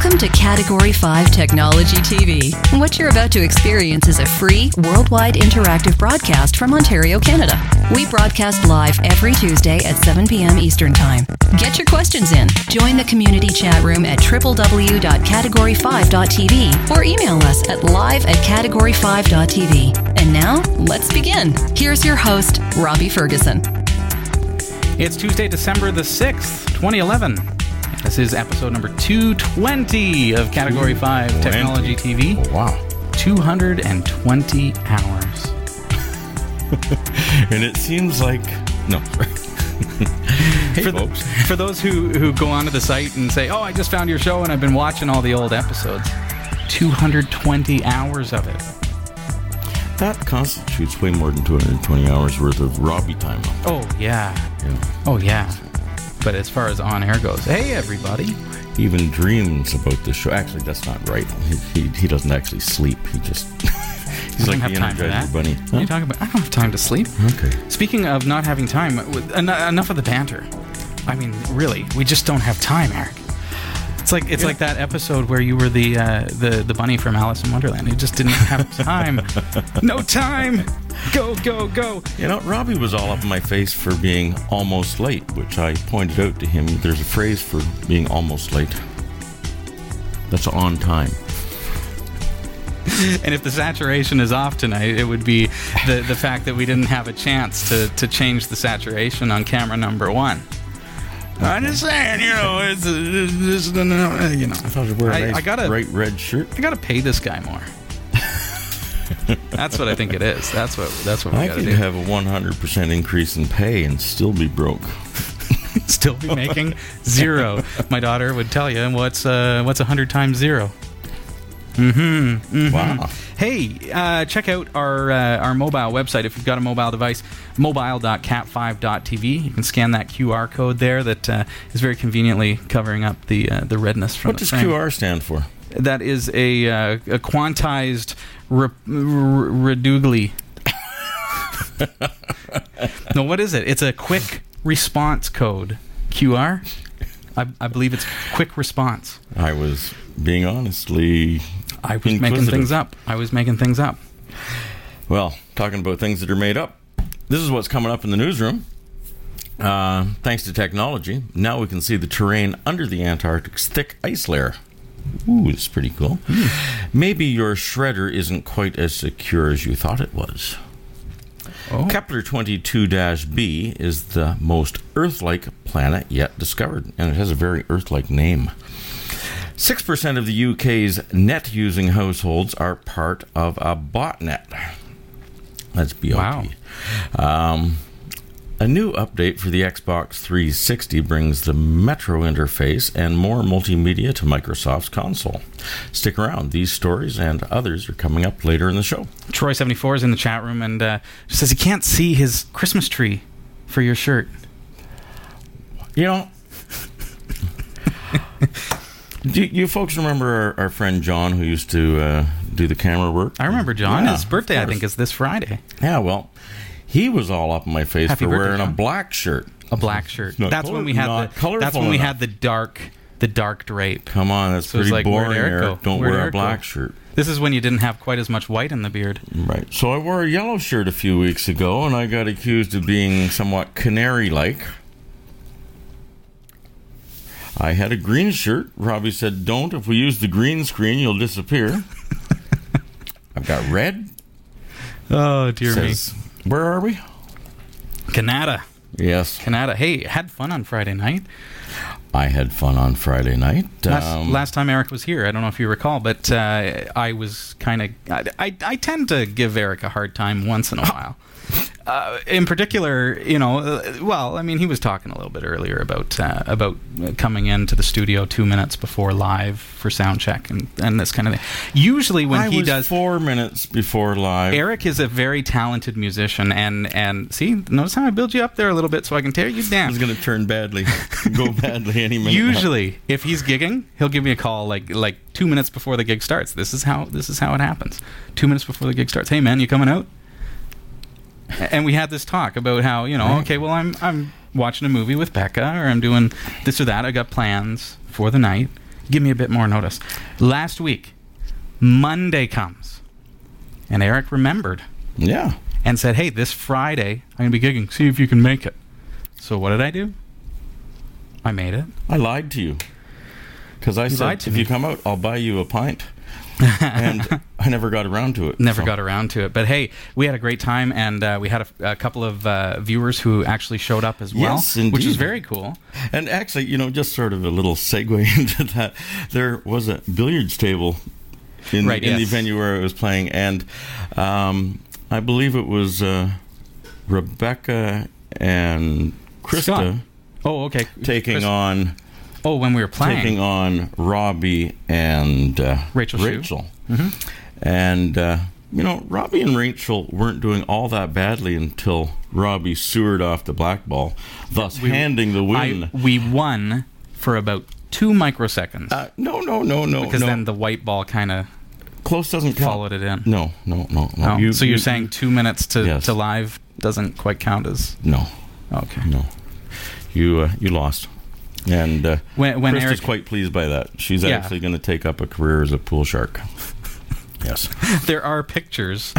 Welcome to Category 5 Technology TV. What you're about to experience is a free, worldwide interactive broadcast from Ontario, Canada. We broadcast live every Tuesday at 7 p.m. Eastern Time. Get your questions in. Join the community chat room at www.category5.tv or email us at live at category5.tv. And now, let's begin. Here's your host, Robbie Ferguson. It's Tuesday, December the 6th, 2011. This is episode number 220 of Category 5 Technology TV. Wow. 220 hours. and it seems like no. hey, for, folks. for those who, who go onto the site and say, "Oh, I just found your show and I've been watching all the old episodes," 220 hours of it. That constitutes way more than 220 hours worth of Robbie time. Oh yeah. Yeah. Oh yeah. But as far as on air goes, hey everybody. He even dreams about the show. Actually, that's not right. He, he, he doesn't actually sleep. He just he's like the have time for Energizer that. Bunny. Are you talking about? I don't have time to sleep. Okay. Speaking of not having time, enough of the banter. I mean, really, we just don't have time, Eric. It's like it's like that episode where you were the uh, the the bunny from Alice in Wonderland. You just didn't have time. no time. Go go go. You know, Robbie was all up in my face for being almost late, which I pointed out to him. There's a phrase for being almost late. That's on time. And if the saturation is off tonight, it would be the the fact that we didn't have a chance to to change the saturation on camera number one. I'm just saying, you know, it's, it's, it's you know. I thought you were a I- nice I gotta- bright red shirt. I gotta pay this guy more. that's what I think it is. That's what that's what we I gotta could do. have a 100% increase in pay and still be broke. Still be making zero. My daughter would tell you what's uh, what's hundred times zero. Mm-hmm. Wow. Hey, uh, check out our uh, our mobile website if you've got a mobile device, mobile.cat5.tv. You can scan that QR code there that uh, is very conveniently covering up the uh, the redness from What does frame. QR stand for? That is a uh, a quantized re- re- redougly. no, what is it? It's a quick response code. QR. I, I believe it's quick response. I was being honestly. I was making things up. I was making things up. Well, talking about things that are made up. This is what's coming up in the newsroom. Uh, thanks to technology, now we can see the terrain under the Antarctic's thick ice layer. Ooh, it's pretty cool. Maybe your shredder isn't quite as secure as you thought it was. Oh. Kepler 22 b is the most Earth like planet yet discovered, and it has a very Earth like name. 6% of the UK's net using households are part of a botnet. That's BOT. Wow. Um, a new update for the Xbox 360 brings the Metro interface and more multimedia to Microsoft's console. Stick around, these stories and others are coming up later in the show. Troy74 is in the chat room and uh, says he can't see his Christmas tree for your shirt. You know, do you folks remember our, our friend John who used to uh, do the camera work? I remember John. Yeah, his birthday, I think, is this Friday. Yeah, well, he was all up in my face Happy for birthday, wearing a black shirt. A black shirt. That's color- when we had the. That's when we enough. had the dark, the dark drape. Come on, that's So pretty like, boring. Eric Eric. Don't Where'd wear a Eric go? black shirt. This is when you didn't have quite as much white in the beard. Right. So I wore a yellow shirt a few weeks ago, and I got accused of being somewhat canary-like. I had a green shirt. Robbie said, "Don't. If we use the green screen, you'll disappear." I've got red. Oh dear Says, where are we? me, Canada, Yes, Canada. Hey, had fun on Friday night. I had fun on Friday night. Last, Um, last time Eric was here, I don't know if you recall, but uh, I was kind of. I, I, I tend to give Eric a hard time once in a while. Uh, in particular, you know, uh, well, I mean, he was talking a little bit earlier about uh, about coming into the studio two minutes before live for sound check and, and this kind of thing. Usually, when I he was does, four minutes before live. Eric is a very talented musician, and and see, notice how I build you up there a little bit so I can tear you down. was going to turn badly, go badly any minute. now. Usually, if he's gigging, he'll give me a call like like two minutes before the gig starts. This is how this is how it happens. Two minutes before the gig starts. Hey man, you coming out? And we had this talk about how you know, Right. okay, well I'm I'm watching a movie with Becca, or I'm doing this or that. I got plans for the night. give me a bit more notice. Last week, Monday comes, and Eric remembered Yeah. and said, "Hey, this Friday I'm going to be gigging. See if you can make it." So what did I do? I made it. I lied to you. Because I said, if me. you come out, I'll buy you a pint. and I never got around to it. Never so- got around to it, but hey, we had a great time, and uh, we had a, a couple of uh, viewers who actually showed up as well, Yes, which is very cool. And actually, you know, just sort of a little segue into that, there was a billiards table in, Right, in the venue where I was playing, and um, I believe it was uh, Rebecca and Krista Scott. Oh, okay. taking Chris- on Oh, when we were playing. taking on Robbie and uh, Rachel. Rachel. And uh, you know, Robbie and Rachel weren't doing all that badly until Robbie sewered off the black ball, thus We- handing the win. I, we won for about two microseconds uh, no, no, no, no, because no. then the white ball kind of Close doesn't count. followed it in. No, no, no, no. Oh, You- so you're you- saying two minutes to, Yes. to live doesn't quite count as no, okay. no. You uh, you lost. And uh, When when Eric quite pleased by that. She's Yeah. actually going to take up a career as a pool shark. Yes. there are pictures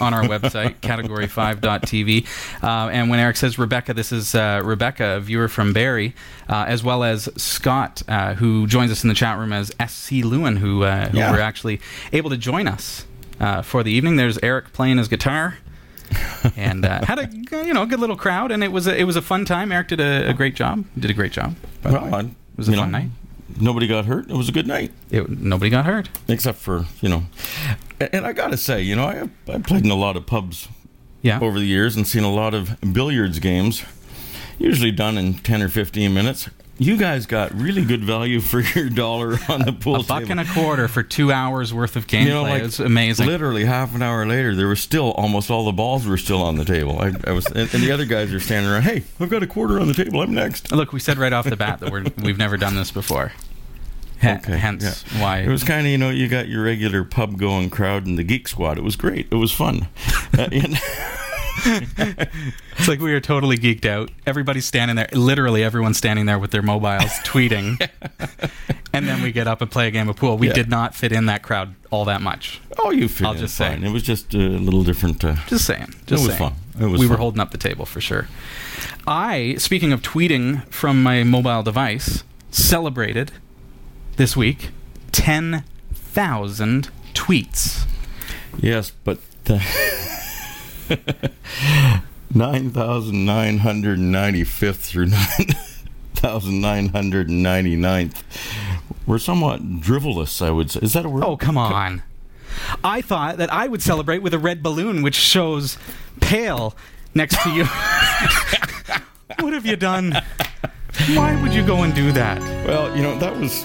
on our website category5.tv uh, and when eric says rebecca this is uh, rebecca a viewer from Barrie uh, as well as scott uh, who joins us in the chat room as sc lewin who, uh, who Yeah. were actually able to join us uh, for the evening there's eric playing his guitar and uh, had a you know good little crowd and it was a, it was a fun time eric did a, a great job did a great job well. I, it was a fun know, night Nobody got hurt. It was a good night. it, nobody got hurt except for you know and, i gotta say you know I, I played in a lot of pubs yeah over the years and seen a lot of billiards games usually done in 10 or 15 minutes you guys got really good value for your dollar on the pool a buck table. and a quarter for two hours worth of gameplay you know, like it's amazing Literally half an hour later, there was still almost all the balls were still on the table. I, I was, and, and the other guys are standing around. Hey, I've got a quarter on the table. I'm next. Look, we said right off the bat that we're we've never done this before. H- hence why It was kind of you know you got your regular pub going crowd and the geek squad. It was great. It was fun. Uh, it's like we were totally geeked out. Everybody's standing there, literally everyone's standing there with their mobiles tweeting. and then we get up and play a game of pool. We Yeah. did not fit in that crowd all that much. oh, you fit I'll in just say. fine. It was just a little different. Uh, Just saying. Just It was saying. fun. It was we were holding up the table for sure. I, speaking of tweeting from my mobile device, celebrated this week 10,000 tweets. Yes, but the 9,995th through 9,999th were somewhat drivelous, I would say. Is that a word? Oh, come on. I thought that I would celebrate with a red balloon which shows pale next to you. what have you done? Why would you go and do that? Well, you know, that was.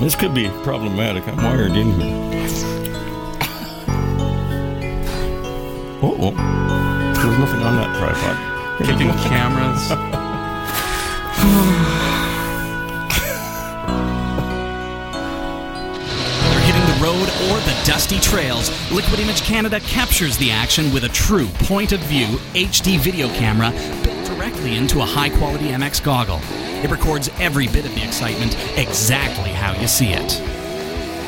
This could be problematic. I'm wired in here. Oh, oh. There's nothing on that tripod. Kicking cameras. Whether hitting the road or the dusty trails, Liquid Image Canada captures the action with a true point of view HD video camera built directly into a high quality MX goggle. It records every bit of the excitement exactly how you see it.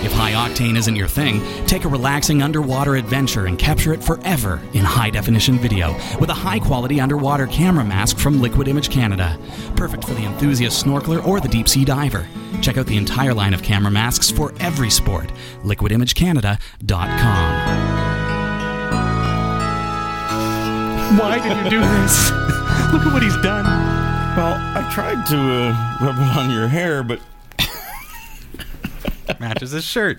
If high octane isn't your thing, take a relaxing underwater adventure and capture it forever in high definition video with a high quality underwater camera mask from Liquid Image Canada. Perfect for the enthusiast snorkeler or the deep sea diver. Check out the entire line of camera masks for every sport. LiquidImageCanada.com. Why did you do this? Look at what he's done. Well, I tried to uh, rub it on your hair, but Matches his shirt.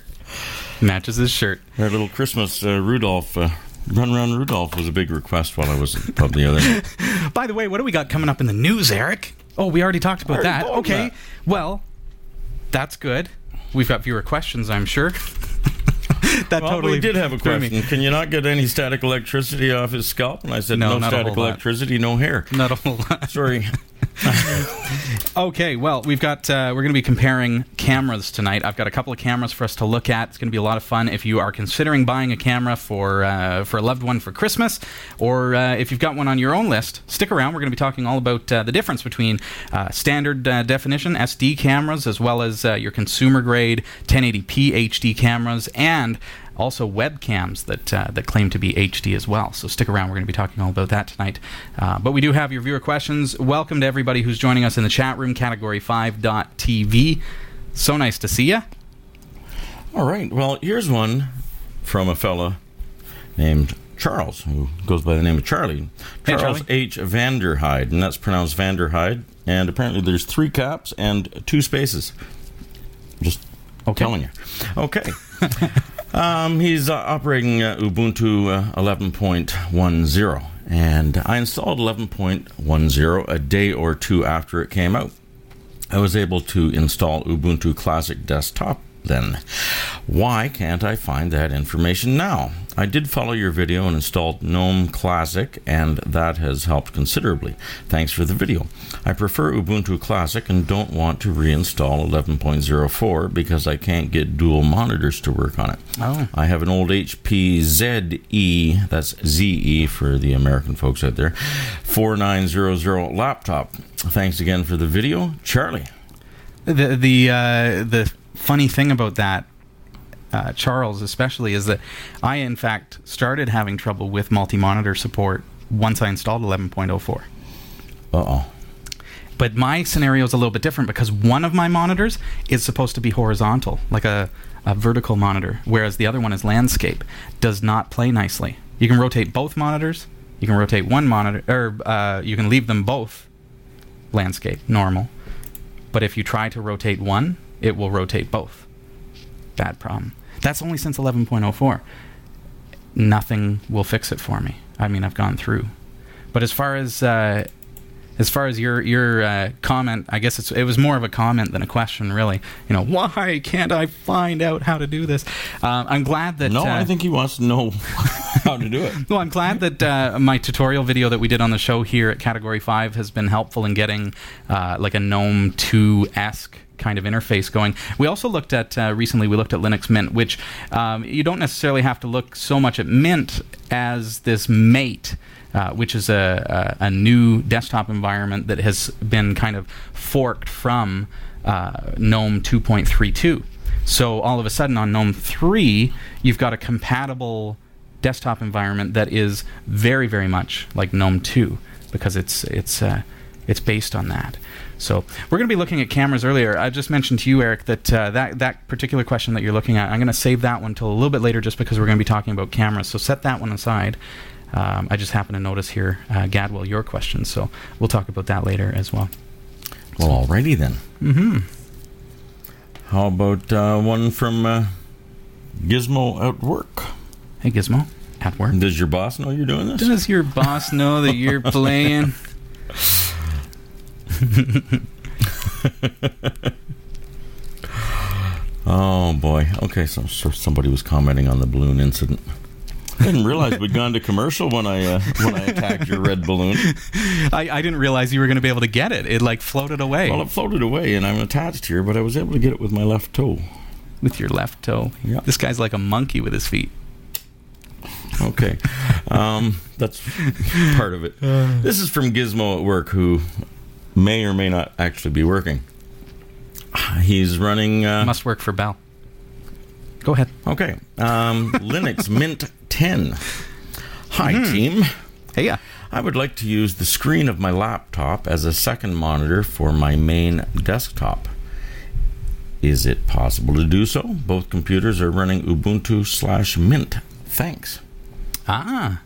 Matches his shirt. our little Christmas uh, Rudolph, uh, Run Run Rudolph was a big request while I was at the pub the other night. By the way, what do we got coming up in the news, Eric? Oh, we already talked about Already that. Okay. that. Well, that's good. We've got viewer questions, I'm sure. that Well, totally we did have a threw me. question. Can you not get any static electricity off his scalp? And I said, No, no, static whole lot. electricity, no hair. Not a whole lot. Sorry. okay, well, we've got uh, we're going to be comparing cameras tonight. I've got a couple of cameras for us to look at. It's going to be a lot of fun if you are considering buying a camera for uh, for a loved one for Christmas, or uh, if you've got one on your own list. Stick around. We're going to be talking all about uh, the difference between uh, standard uh, definition SD cameras as well as your consumer grade 1080p HD cameras and also webcams that uh, that claim to be HD as well. So stick around. We're going to be talking all about that tonight. Uh, but we do have your viewer questions. Welcome to everybody who's joining us in the chat room, category5.tv. So nice to see you. All right. Well, here's one from a fella named Charles, who goes by the name of Charlie. Hey, Charles Charlie. H. Vanderhyde, and that's pronounced Vanderhyde. And apparently there's three caps and two spaces. Just Okay. telling you. Okay. um, he's uh, operating uh, Ubuntu uh, 11.10, and I installed 11.10 a day or two after it came out. I was able to install Ubuntu Classic Desktop then. Why can't I find that information now? I did follow your video and installed GNOME Classic, and that has helped considerably. Thanks for the video. I prefer Ubuntu Classic and don't want to reinstall 11.04 because I can't get dual monitors to work on it. Oh. I have an old HP ZE, that's ZE for the American folks out there, 4900 laptop. Thanks again for the video, Charlie. The the uh, the funny thing about that, uh, Charles especially, is that I in fact started having trouble with multi-monitor support once I installed 11.04. Uh oh. But my scenario is a little bit different because one of my monitors is supposed to be horizontal, like a, a vertical monitor, whereas the other one is landscape. Does not play nicely. You can rotate both monitors. You can rotate one monitor, or uh, you can leave them both landscape, normal. But if you try to rotate one, it will rotate both. Bad problem. That's only since 11.04. Nothing will fix it for me. I mean, I've gone through. But as far as uh, as far as your your uh, comment, I guess it's it was more of a comment than a question, really. You know, why can't I find out how to do this? Uh, I'm glad that. No, uh, I think he wants to know how to do it. well, I'm glad that uh, my tutorial video that we did on the show here at Category 5 has been helpful in getting uh, like a GNOME 2 esque kind of interface going. We also looked at, uh, recently, we looked at Linux Mint, which um, you don't necessarily have to look so much at Mint as this Mate. Uh, which is a, a, a new desktop environment that has been kind of forked from uh, GNOME 2.32. So all of a sudden on GNOME 3, you've got a compatible desktop environment that is very, very much like GNOME 2 because it's it's uh, it's based on that. So we're going to be looking at cameras earlier. I just mentioned to you, Eric, that uh, that that particular question that you're looking at, I'm going to save that one till a little bit later, just because we're going to be talking about cameras. So set that one aside. Um, I just happen to notice here, uh, Gadwell, your question. So we'll talk about that later as well. Well, alrighty then. Mm-hmm. How about uh, one from uh, Gizmo at work? Hey, Gizmo, at work. Does your boss know you're doing this? Does your boss know that you're playing? Oh boy. Okay, so, so somebody was commenting on the balloon incident. I didn't realize we'd gone to commercial when I uh, when I attacked your red balloon. I, I didn't realize you were going to be able to get it. It like floated away Well, it floated away, and I'm attached here, but I was able to get it with my left toe. with your left toe. Yeah. This guy's like a monkey with his feet. Okay, um, that's part of it. This is from Gizmo at work, who may or may not actually be working. He's running. Uh, Must work for Bell. Go ahead. Okay. Um, Linux Mint 10. Hi, team. Hey, yeah. I would like to use the screen of my laptop as a second monitor for my main desktop. Is it possible to do so? Both computers are running Ubuntu slash Mint. Thanks. Ah,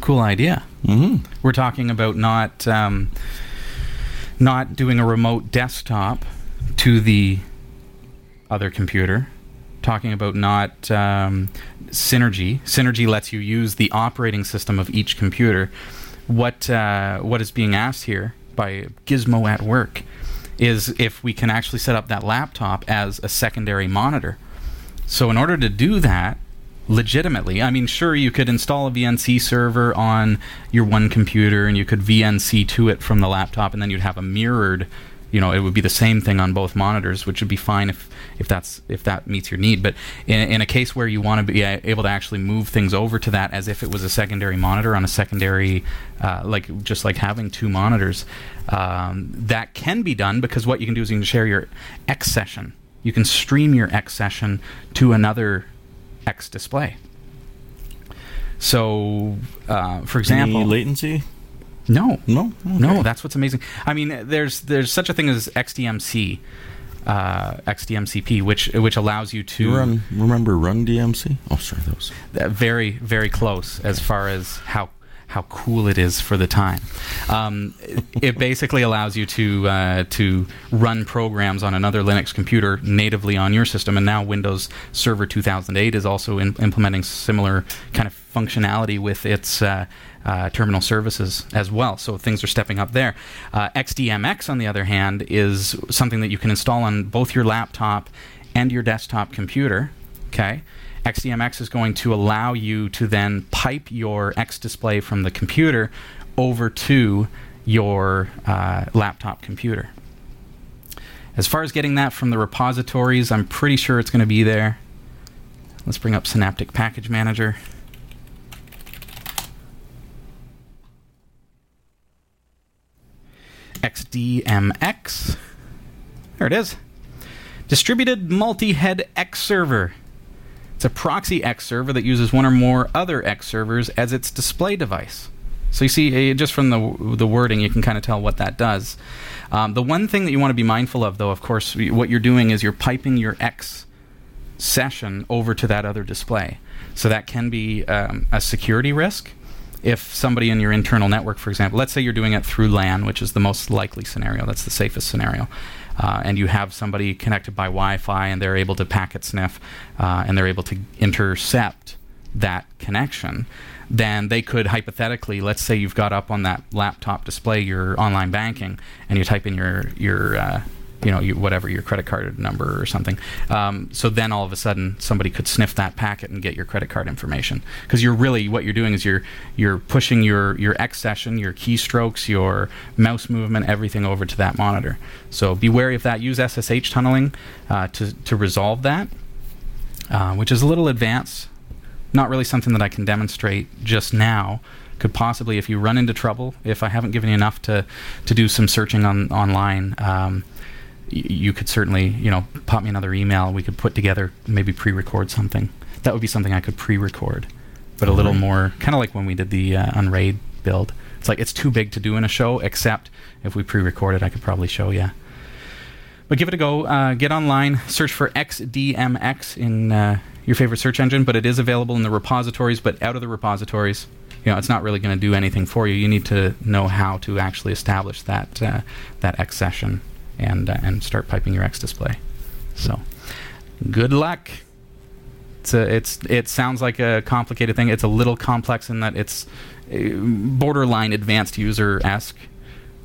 cool idea. Mm-hmm. We're talking about not um, not doing a remote desktop to the other computer. Talking about not um, synergy. Synergy lets you use the operating system of each computer. What uh, what is being asked here by Gizmo at work is if we can actually set up that laptop as a secondary monitor. So in order to do that, legitimately. I mean, sure, you could install a VNC server on your one computer and you could VNC to it from the laptop, and then you'd have a mirrored. You know, it would be the same thing on both monitors, which would be fine if, if that's if that meets your need. But in, in a case where you want to be able to actually move things over to that as if it was a secondary monitor on a secondary, uh, like just like having two monitors, um, that can be done because what you can do is you can share your X session. You can stream your X session to another X display. So, uh, for example, Any latency? no, No, no, that's what's amazing. I mean, there's there's such a thing as XDMC, uh, XDMCP, which which allows you to Run. Remember Run DMC? Oh, sorry, that was. very very close as far as how how cool it is for the time. Um, it, basically allows you to uh, to run programs on another Linux computer natively on your system, and now Windows Server 2008 is also in, implementing similar kind of functionality with its. Uh, uh, terminal services as well, so things are stepping up there. Uh, XDMX, on the other hand, is something that you can install on both your laptop and your desktop computer. Okay, XDMX is going to allow you to then pipe your X display from the computer over to your uh, laptop computer. As far as getting that from the repositories, I'm pretty sure it's going to be there. Let's bring up Synaptic Package Manager. XDMX. There it is. Distributed multi-head X server. It's a proxy X server that uses one or more other X servers as its display device. So you see, uh, just from the the wording, you can kind of tell what that does. Um, the one thing that you want to be mindful of, though, of course, what you're doing is you're piping your X session over to that other display. So that can be um, a security risk. If somebody in your internal network, for example, let's say you're doing it through LAN, which is the most likely scenario, that's the safest scenario, uh, and you have somebody connected by Wi Fi and they're able to packet sniff uh, and they're able to intercept that connection, then they could hypothetically, let's say you've got up on that laptop display your online banking and you type in your, your uh, you know, you, whatever your credit card number or something. Um, so then all of a sudden somebody could sniff that packet and get your credit card information because you're really what you're doing is you're you're pushing your your X session, your keystrokes, your mouse movement, everything over to that monitor. So be wary of that. Use SSH tunneling uh, to to resolve that, uh, which is a little advanced. Not really something that I can demonstrate just now. Could possibly, if you run into trouble, if I haven't given you enough to to do some searching on online. Um, you could certainly, you know, pop me another email. We could put together, maybe pre-record something. That would be something I could pre-record, but a little Right. more, kind of like when we did the uh, Unraid build. It's like it's too big to do in a show. Except if we pre-record it, I could probably show you. But give it a go. Uh, get online, search for XDMX in uh, your favorite search engine. But it is available in the repositories. But out of the repositories, you know, it's not really going to do anything for you. You need to know how to actually establish that uh, that X session and uh, and start piping your X display. So, good luck. It's a, it's it sounds like a complicated thing. It's a little complex in that it's uh, borderline advanced user esque.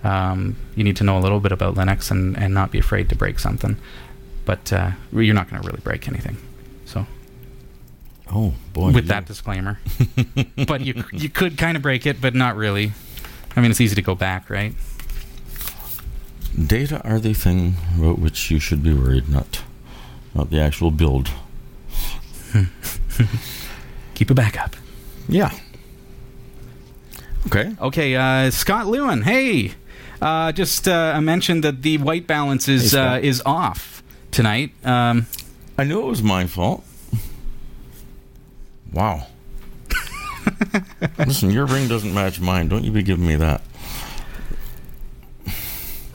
Um, you need to know a little bit about Linux and, and not be afraid to break something, but uh, you're not going to really break anything. So Oh boy. with yeah. that disclaimer, but you you could kind of break it, but not really. I mean, it's easy to go back, right? Data are the thing about which you should be worried, not not the actual build. Keep a backup. Yeah. Okay. Okay, uh, Scott Lewin. Hey, uh, just uh, I mentioned that the white balance is Hey, uh, is off tonight. Um, I knew it was my fault. Wow. Listen, your ring doesn't match mine. Don't you be giving me that.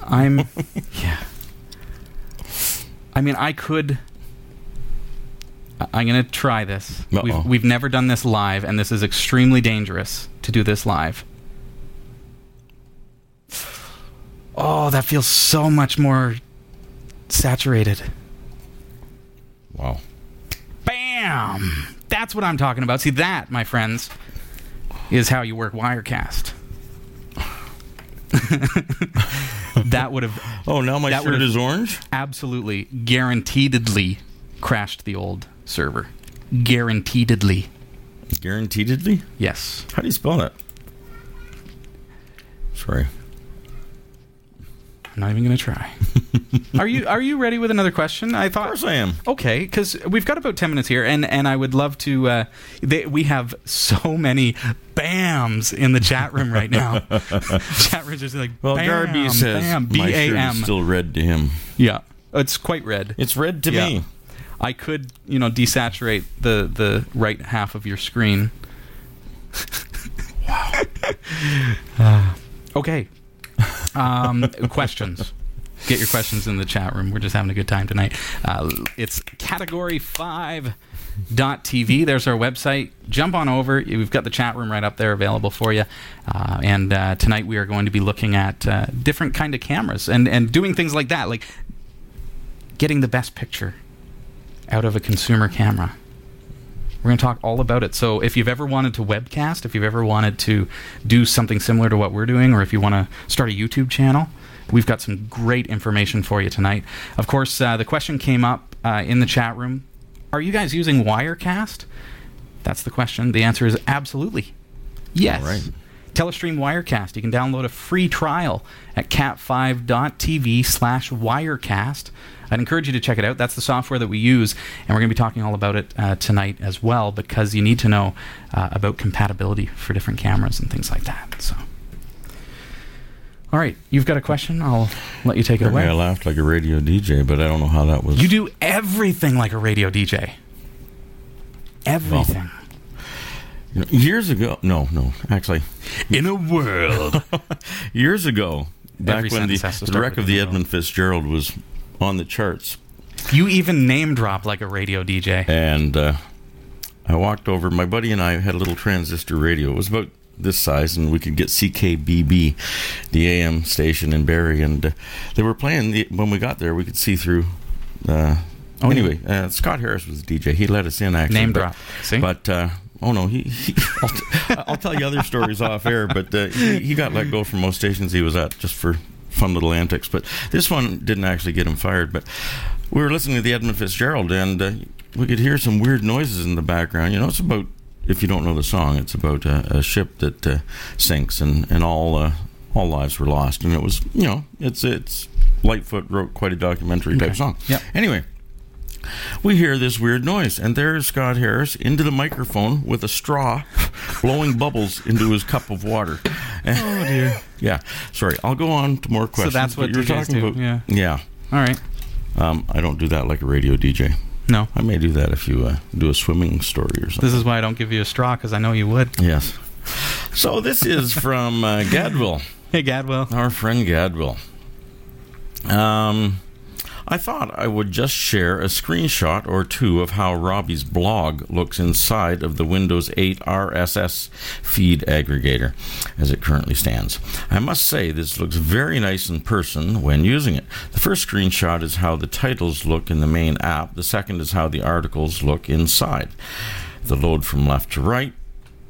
I'm yeah. I mean, I could. I'm gonna try this. Uh-oh. We've, we've never done this live, and this is extremely dangerous to do this live. Oh, that feels so much more saturated. Wow. Bam! That's what I'm talking about. See, that, my friends, is how you work Wirecast. that would have Oh, now my That shirt is orange? absolutely, guaranteedly crashed the old server. guaranteedly. Guaranteedly? Yes. How do you spell that? Sorry. I'm not even going to try. are you Are you ready with another question? I thought. Of course I am. Okay, because we've got about ten minutes here, and and I would love to. Uh, they, we have so many bams in the chat room right now. chat rooms are just like Well, bam, Garby says bam, B my A shirt is still red to him. Yeah, it's quite red. It's red to Yeah. me. I could, you know, desaturate the the right half of your screen. wow. okay. Um, questions. Get your questions in the chat room. We're just having a good time tonight. Uh, it's category five dot TV. There's our website. Jump on over. We've got the chat room right up there available for you. Uh, and uh, tonight we are going to be looking at uh, different kind of cameras and and doing things like that, like getting the best picture out of a consumer camera. We're going to talk all about it. So, if you've ever wanted to webcast, if you've ever wanted to do something similar to what we're doing, or if you want to start a YouTube channel, we've got some great information for you tonight. Of course, uh, the question came up uh, in the chat room Are you guys using Wirecast? That's the question. The answer is absolutely. Yes. All right. Telestream Wirecast. You can download a free trial at cat5.tv slash Wirecast. I'd encourage you to check it out. That's the software that we use, and we're going to be talking all about it uh, tonight as well because you need to know uh, about compatibility for different cameras and things like that. So, all right, you've got a question. I'll let you take it Apparently I laughed like a radio DJ, but I don't know how that was. You do everything like a radio DJ. Everything. Know, years ago, no, no, actually, In a world. years ago, back Every when the, sentence has to the wreck of the in a row. Edmund Fitzgerald was on the charts, you even name drop like a radio DJ. and uh, I walked over. My buddy and I had a little transistor radio. It was about this size, and we could get CKBB, the AM station in Barrie, and uh, they were playing. The, when we got there, we could see through. Uh, Oh, anyway, uh, Scott Harris was the DJ. He let us in actually. Name but- drop. See? But uh, oh no, he. he I'll, t- I'll tell you other stories off air. But uh, he, he got let go from most stations he was at just for fun little antics. But this one didn't actually get him fired. But we were listening to the Edmund Fitzgerald, and uh, we could hear some weird noises in the background. You know, it's about if you don't know the song, it's about a, a ship that uh, sinks, and and all uh, all lives were lost. And it was, you know, it's it's Lightfoot wrote quite a documentary type Okay. song. Yeah. Anyway, we hear this weird noise, and there's Scott Harris into the microphone with a straw, blowing bubbles into his cup of water. Oh dear. Yeah. Sorry. I'll go on to more questions. So that's what you're talking do, about. yeah. Yeah. All right. Um, I don't do that like a radio DJ. No. I may do that if you uh, do a swimming story or something. This is why I don't give you a straw because I know you would. yes. So this is from uh, Gadwell. Hey, Gadwell. Our friend Gadwell. Um, I thought I would just share a screenshot or two of how Robbie's blog looks inside of the Windows 8 RSS feed aggregator as it currently stands. I must say this looks very nice in person when using it. The first screenshot is how the titles look in the main app, the second is how the articles look inside. The load from left to right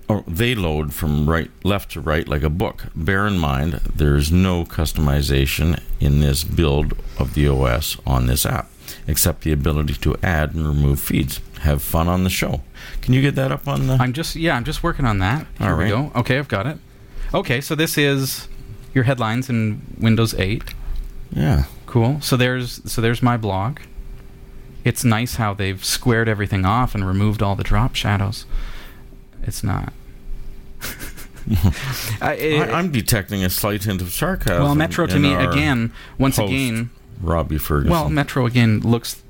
or they load from right left to right like a book. Bear in mind there's no customization in this build of the OS on this app, except the ability to add and remove feeds. Have fun on the show. Can you get that up on the? I'm just yeah, I'm just working on that. Here All we go. Okay, I've got it. Okay, so this is your headlines in Windows 8. yeah. Cool. So there's so there's my blog. It's nice how they've squared everything off and removed all the drop shadows. It's not. I, it- I, I'm detecting a slight hint of sarcasm. well, Metro to in me again, once host, again. Robbie Ferguson. Well, Metro again looks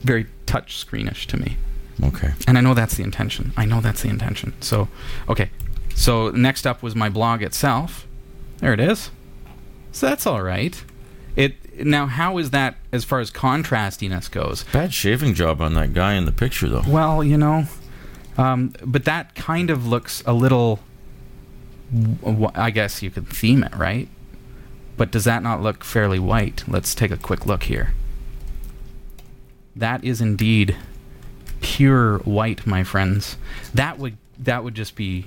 very touch screenish to me. okay. And I know that's the intention. I know that's the intention. So, okay. So next up was my blog itself. There it is. So that's all right. It now how is that as far as contrastiness goes? Bad shaving job on that guy in the picture, though. Well, you know, um, but that kind of looks a little. I guess you could theme it, right? But does that not look fairly white? Let's take a quick look here. That is indeed pure white, my friends. That would that would just be.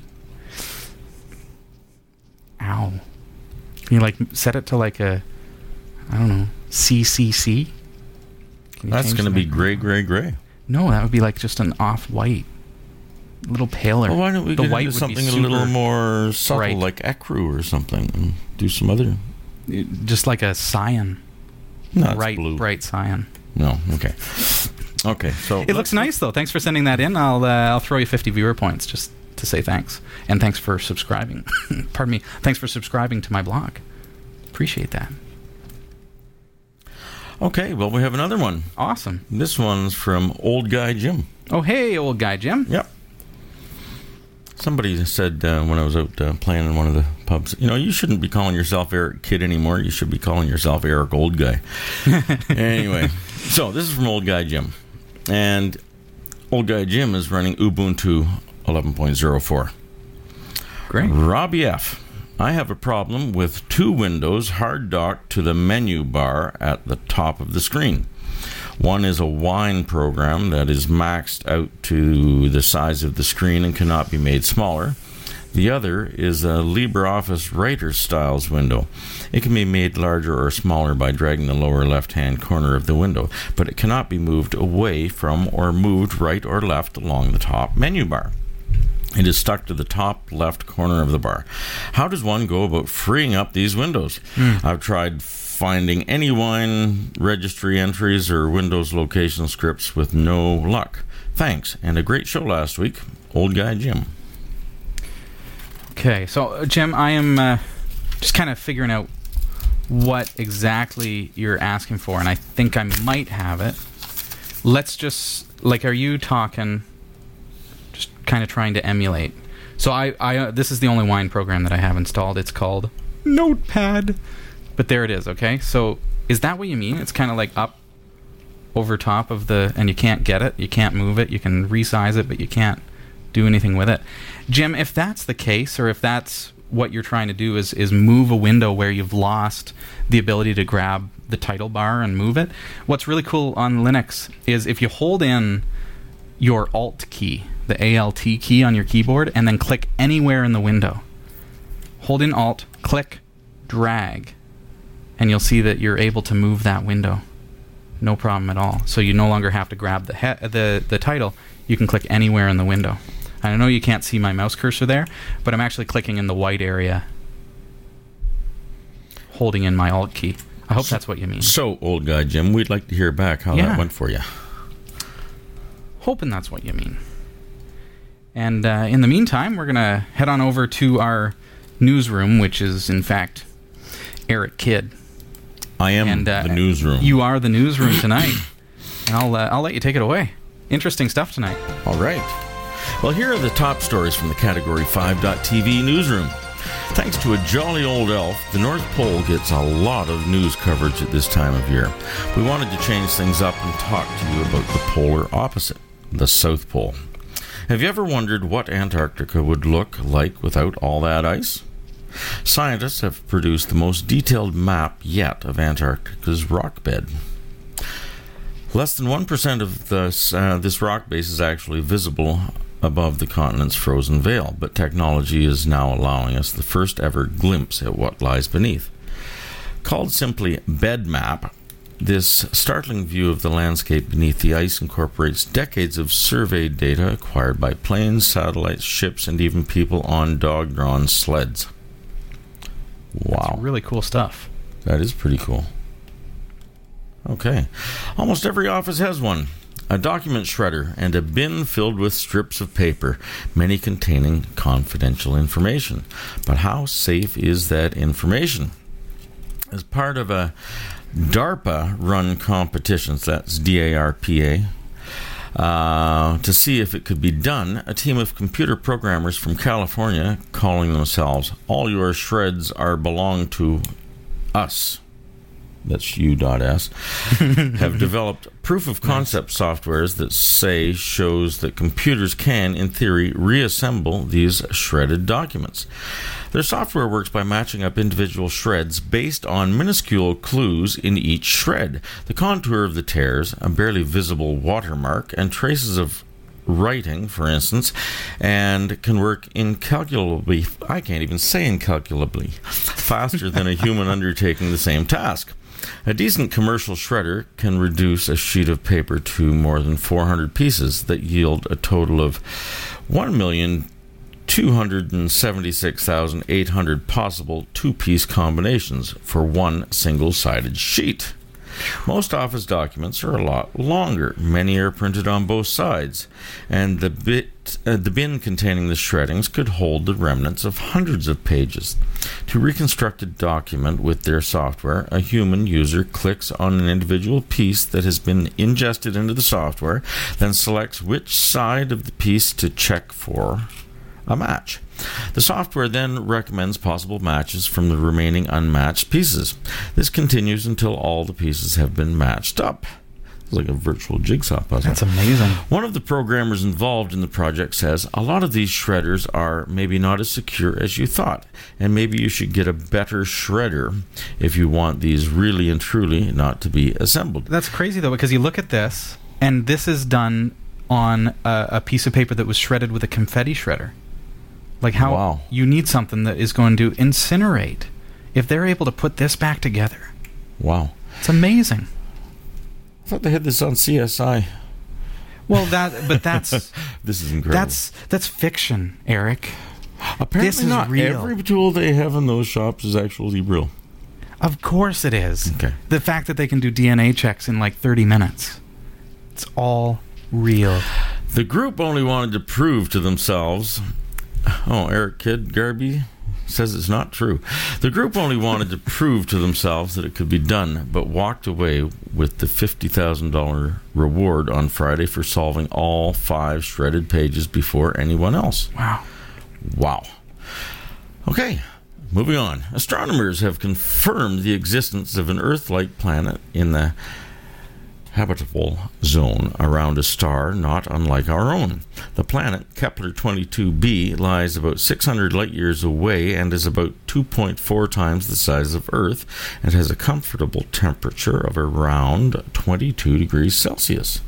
Ow. Can you like set it to like a, I don't know, CCC? That's going to the be gray, gray, gray. No, that would be like just an off white. A little paler. Well, why don't we the white something a little more subtle, bright. like ecru or something, and do some other? just like a cyan, No, bright, blue. bright cyan. No, okay, okay. So It looks nice though. Thanks for sending that in. I'll uh, I'll throw you 50 viewer points just to say thanks and thanks for subscribing. Pardon me. Thanks for subscribing to my blog. Appreciate that. Okay, well, we have another one. Awesome. This one's from Old Guy Jim. Oh hey, old guy Jim. Yep. Somebody said uh, when I was out uh, playing in one of the pubs, you know, you shouldn't be calling yourself Eric Kidd anymore. You should be calling yourself Eric Old Guy. anyway, so this is from Old Guy Jim. And Old Guy Jim is running Ubuntu 11.04. Great. Robbie F. I have a problem with two windows hard docked to the menu bar at the top of the screen. One is a wine program that is maxed out to the size of the screen and cannot be made smaller. The other is a LibreOffice Writer Styles window. It can be made larger or smaller by dragging the lower left hand corner of the window, but it cannot be moved away from or moved right or left along the top menu bar. It is stuck to the top left corner of the bar. How does one go about freeing up these windows? Hmm. I've tried finding any wine registry entries or Windows location scripts with no luck. Thanks, and a great show last week. Old guy Jim. Okay, so uh, Jim, I am uh, just kind of figuring out what exactly you're asking for, and I think I might have it. Let's just like, are you talking? Just kind of trying to emulate. So I, I, uh, this is the only wine program that I have installed. It's called Notepad, but there it is. Okay, so is that what you mean? It's kind of like up over top of the, and you can't get it. You can't move it. You can resize it, but you can't do anything with it. Jim, if that's the case, or if that's what you're trying to do is is move a window where you've lost the ability to grab the title bar and move it. What's really cool on Linux is if you hold in your Alt key, the ALT key on your keyboard, and then click anywhere in the window. Hold in Alt, click, drag, and you'll see that you're able to move that window. No problem at all. So you no longer have to grab the he- the the title. You can click anywhere in the window. I know you can't see my mouse cursor there, but I'm actually clicking in the white area, holding in my Alt key. I hope that's what you mean. So, old guy Jim, we'd like to hear back how Yeah. that went for you. hoping that's what you mean. And uh, in the meantime, we're going to head on over to our newsroom, which is, in fact, Eric Kidd. I am and uh, the newsroom. You are the newsroom tonight. and I'll, uh, I'll let you take it away. Interesting stuff tonight. All right. Well, here are the top stories from the Category 5.tv newsroom. Thanks to a jolly old elf, the North Pole gets a lot of news coverage at this time of year. We wanted to change things up and talk to you about the polar opposite, the South Pole. Have you ever wondered what Antarctica would look like without all that ice? Scientists have produced the most detailed map yet of Antarctica's rock bed. Less than 1% of this, uh, this rock base is actually visible above the continent's frozen veil, but technology is now allowing us the first ever glimpse at what lies beneath. Called simply Bed Map, this startling view of the landscape beneath the ice incorporates decades of surveyed data acquired by planes, satellites, ships, and even people on dog drawn sleds. Wow. Really cool stuff. That is pretty cool. Okay. Almost every office has one a document shredder and a bin filled with strips of paper, many containing confidential information. But how safe is that information? As part of a DARPA run competition, that's D A R P A, uh, to see if it could be done, a team of computer programmers from California, calling themselves All Your Shreds Are Belong to Us, that's U.S, have developed proof of concept softwares that say shows that computers can, in theory, reassemble these shredded documents. Their software works by matching up individual shreds based on minuscule clues in each shred. The contour of the tears, a barely visible watermark, and traces of writing, for instance, and can work incalculably, I can't even say incalculably, faster than a human undertaking the same task. A decent commercial shredder can reduce a sheet of paper to more than 400 pieces that yield a total of 1,276,800 possible two piece combinations for one single sided sheet. Most office documents are a lot longer. Many are printed on both sides, and the bit, uh, the bin containing the shreddings could hold the remnants of hundreds of pages. To reconstruct a document with their software, a human user clicks on an individual piece that has been ingested into the software, then selects which side of the piece to check for a match. The software then recommends possible matches from the remaining unmatched pieces. This continues until all the pieces have been matched up. It's like a virtual jigsaw puzzle. That's amazing. One of the programmers involved in the project says a lot of these shredders are maybe not as secure as you thought, and maybe you should get a better shredder if you want these really and truly not to be assembled. That's crazy though, because you look at this, and this is done on a, a piece of paper that was shredded with a confetti shredder. Like how Wow. you need something that is going to incinerate. If they're able to put this back together, Wow. it's amazing. I thought they had this on CSI. Well, that but that's This is incredible. that's that's fiction, Eric. Apparently this is not real. every tool they have in those shops is actually real. Of course it is. Okay. The fact that they can do DNA checks in like 30 minutes. It's all real. The group only wanted to prove to themselves. Oh, Eric Kidd Garby says it's not true. The group only wanted to prove to themselves that it could be done, but walked away with the $50,000 reward on Friday for solving all five shredded pages before anyone else. Wow. Wow. Okay, moving on. Astronomers have confirmed the existence of an Earth like planet in the habitable zone around a star not unlike our own. The planet, Kepler 22b, lies about 600 light years away and is about 2.4 times the size of Earth and has a comfortable temperature of around 22 degrees Celsius.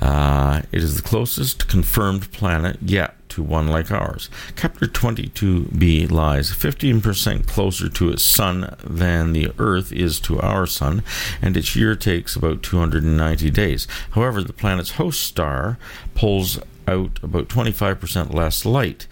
Uh, it is the closest confirmed planet yet to one like ours. Kepler 22b lies 15% closer to its sun than the Earth is to our sun, and its year takes about 290 days. However, the planet's host star pulls out about 25% less light.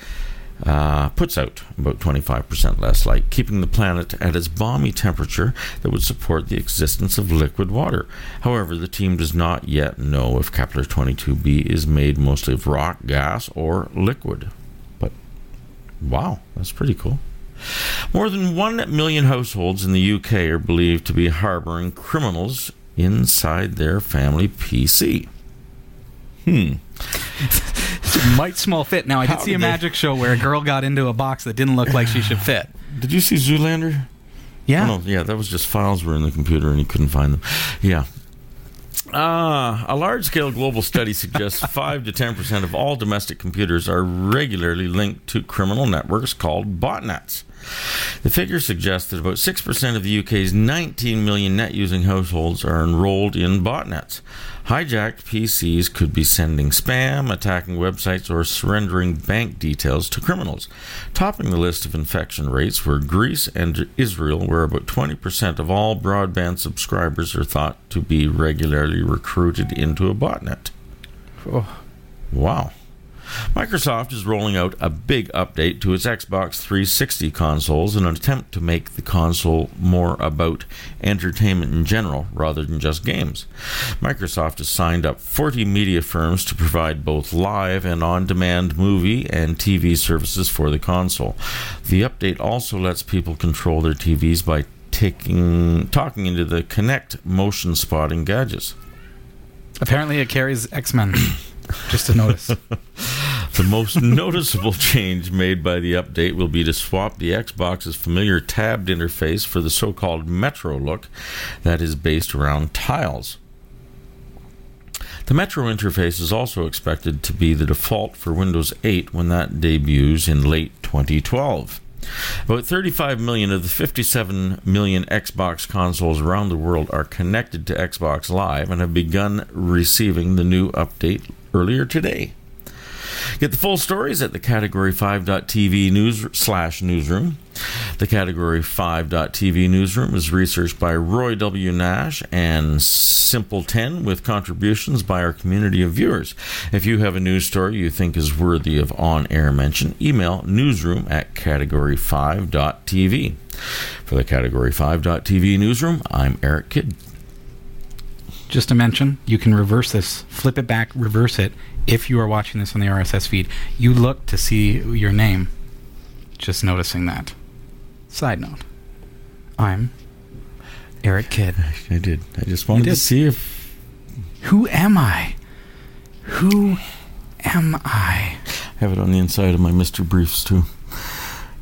Uh, puts out about 25% less light, keeping the planet at its balmy temperature that would support the existence of liquid water. However, the team does not yet know if Kepler 22b is made mostly of rock, gas, or liquid. But wow, that's pretty cool. More than 1 million households in the UK are believed to be harboring criminals inside their family PC. Hmm. Might small fit. Now, I did How see a did they- magic show where a girl got into a box that didn't look like she should fit. Did you see Zoolander? Yeah. Oh, no, yeah, that was just files were in the computer and he couldn't find them. Yeah. Uh, a large scale global study suggests 5 to 10% of all domestic computers are regularly linked to criminal networks called botnets. The figure suggests that about 6% of the UK's 19 million net using households are enrolled in botnets. Hijacked PCs could be sending spam, attacking websites, or surrendering bank details to criminals. Topping the list of infection rates were Greece and Israel, where about 20% of all broadband subscribers are thought to be regularly recruited into a botnet. Oh. Wow. Microsoft is rolling out a big update to its Xbox 360 consoles in an attempt to make the console more about entertainment in general rather than just games. Microsoft has signed up 40 media firms to provide both live and on demand movie and TV services for the console. The update also lets people control their TVs by taking talking into the Kinect motion spotting gadgets. Apparently, it carries X Men. Just to notice. The most noticeable change made by the update will be to swap the Xbox's familiar tabbed interface for the so called Metro look that is based around tiles. The Metro interface is also expected to be the default for Windows 8 when that debuts in late 2012. About 35 million of the 57 million Xbox consoles around the world are connected to Xbox Live and have begun receiving the new update earlier today. Get the full stories at the Category 5.tv news slash newsroom. The Category 5.tv newsroom is researched by Roy W. Nash and Simple 10 with contributions by our community of viewers. If you have a news story you think is worthy of on air mention, email newsroom at category5.tv. For the Category 5.tv newsroom, I'm Eric Kidd. Just to mention, you can reverse this, flip it back, reverse it. If you are watching this on the RSS feed, you look to see your name. Just noticing that. Side note, I'm Eric Kidd. I did. I just wanted to see if Who am I? Who am I? I have it on the inside of my Mr. Briefs too.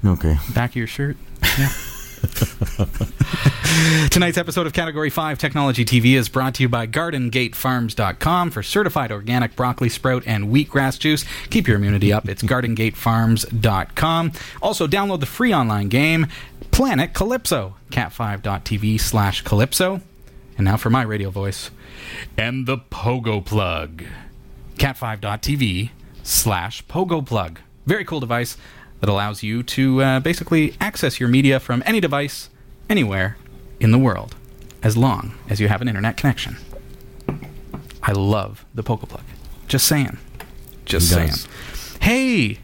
Okay. Back of your shirt? Yeah. Tonight's episode of Category 5 Technology TV is brought to you by GardenGateFarms.com for certified organic broccoli sprout and wheatgrass juice. Keep your immunity up. It's GardenGateFarms.com. Also, download the free online game Planet Calypso, cat5.tv slash Calypso. And now for my radio voice. And the Pogo Plug. cat5.tv slash Pogo Plug. Very cool device that allows you to uh, basically access your media from any device, anywhere in the world, as long as you have an internet connection. I love the Pogo Plug. Just saying. Just saying. Hey,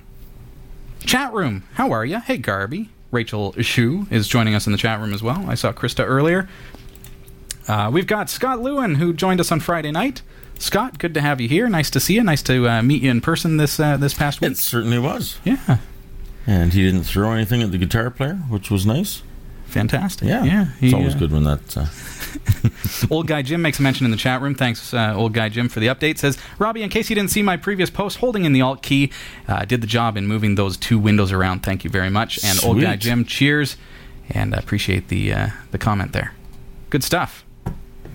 chat room. How are you? Hey, Garby. Rachel Shu is joining us in the chat room as well. I saw Krista earlier. Uh, we've got Scott Lewin, who joined us on Friday night. Scott, good to have you here. Nice to see you. Nice to uh, meet you in person this uh, this past week. It certainly was. yeah, And he didn't throw anything at the guitar player, which was nice. fantastic. Yeah. yeah. it's always uh, good when that. Uh, Old Guy Jim makes a mention in the chat room. Thanks, uh, Old Guy Jim, for the update. Says, Robbie, in case you didn't see my previous post, holding in the Alt key uh, did the job in moving those two windows around. Thank you very much. And Old Guy Jim, cheers, and I appreciate the uh, the comment there. Good stuff.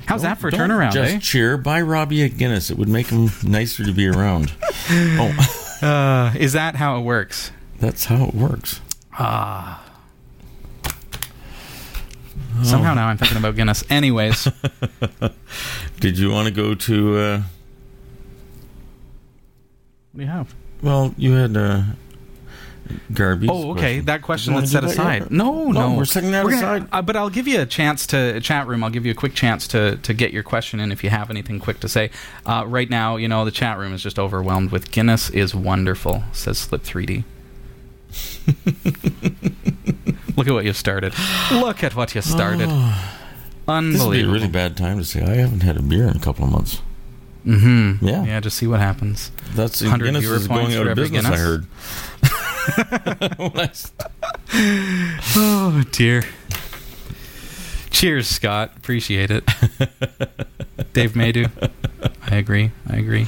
How's that for a turnaround, Just eh? cheer. Buy Robbie a Guinness. It would make him nicer to be around. oh, Uh, is that how it works? That's how it works. Ah somehow now I'm thinking about Guinness. Anyways, Did you want to go to? Uh, what do you have? well, you had uh, Garby's. Oh, okay. question. That question you set wanna do that aside. yet? No, no, we're setting that We're aside. Gonna, uh, but I'll give you a chance to chat room. I'll give you a quick chance to to get your question in if you have anything quick to say. Uh, right now, you know, the chat room is just overwhelmed with Guinness is wonderful. Says Slip 3D. Look at what you started. Look at what you started. This would be a Unbelievable. really bad time to say I haven't had a beer in a couple of months. mm-hmm. Yeah. Yeah. Just see what happens. That's 100 Guinness viewer is going out for of every business. I Guinness. heard. When I s- Oh dear. Cheers, Scott. Appreciate it. Dave Maydew. I agree. I agree.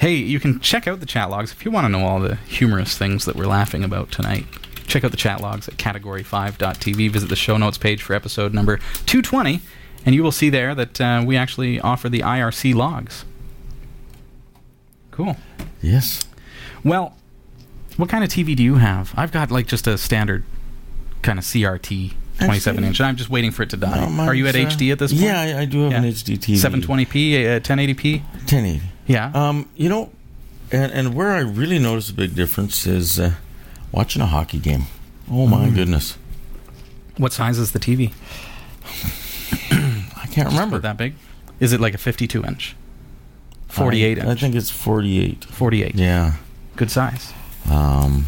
Hey, you can check out the chat logs if you want to know all the humorous things that we're laughing about tonight. Check out the chat logs at category5.tv. Visit the show notes page for episode number 220, and you will see there that uh, we actually offer the IRC logs. Cool. yes. Well, what kind of TV do you have? I've got like just a standard kind of CRT 27 inch, and I'm just waiting for it to die. No, Are you at uh, HD at this point? Yeah, I, I do have an HD TV. 720p, uh, 1080p? 1080. Yeah. Um, you know, and, and where I really notice a big difference is uh, watching a hockey game. Oh my Mm. goodness, what size is the TV? I can't remember. That big? Is it like a 52 inch? 48 I, inch. I think it's 48. 48. Yeah. Good size. Um,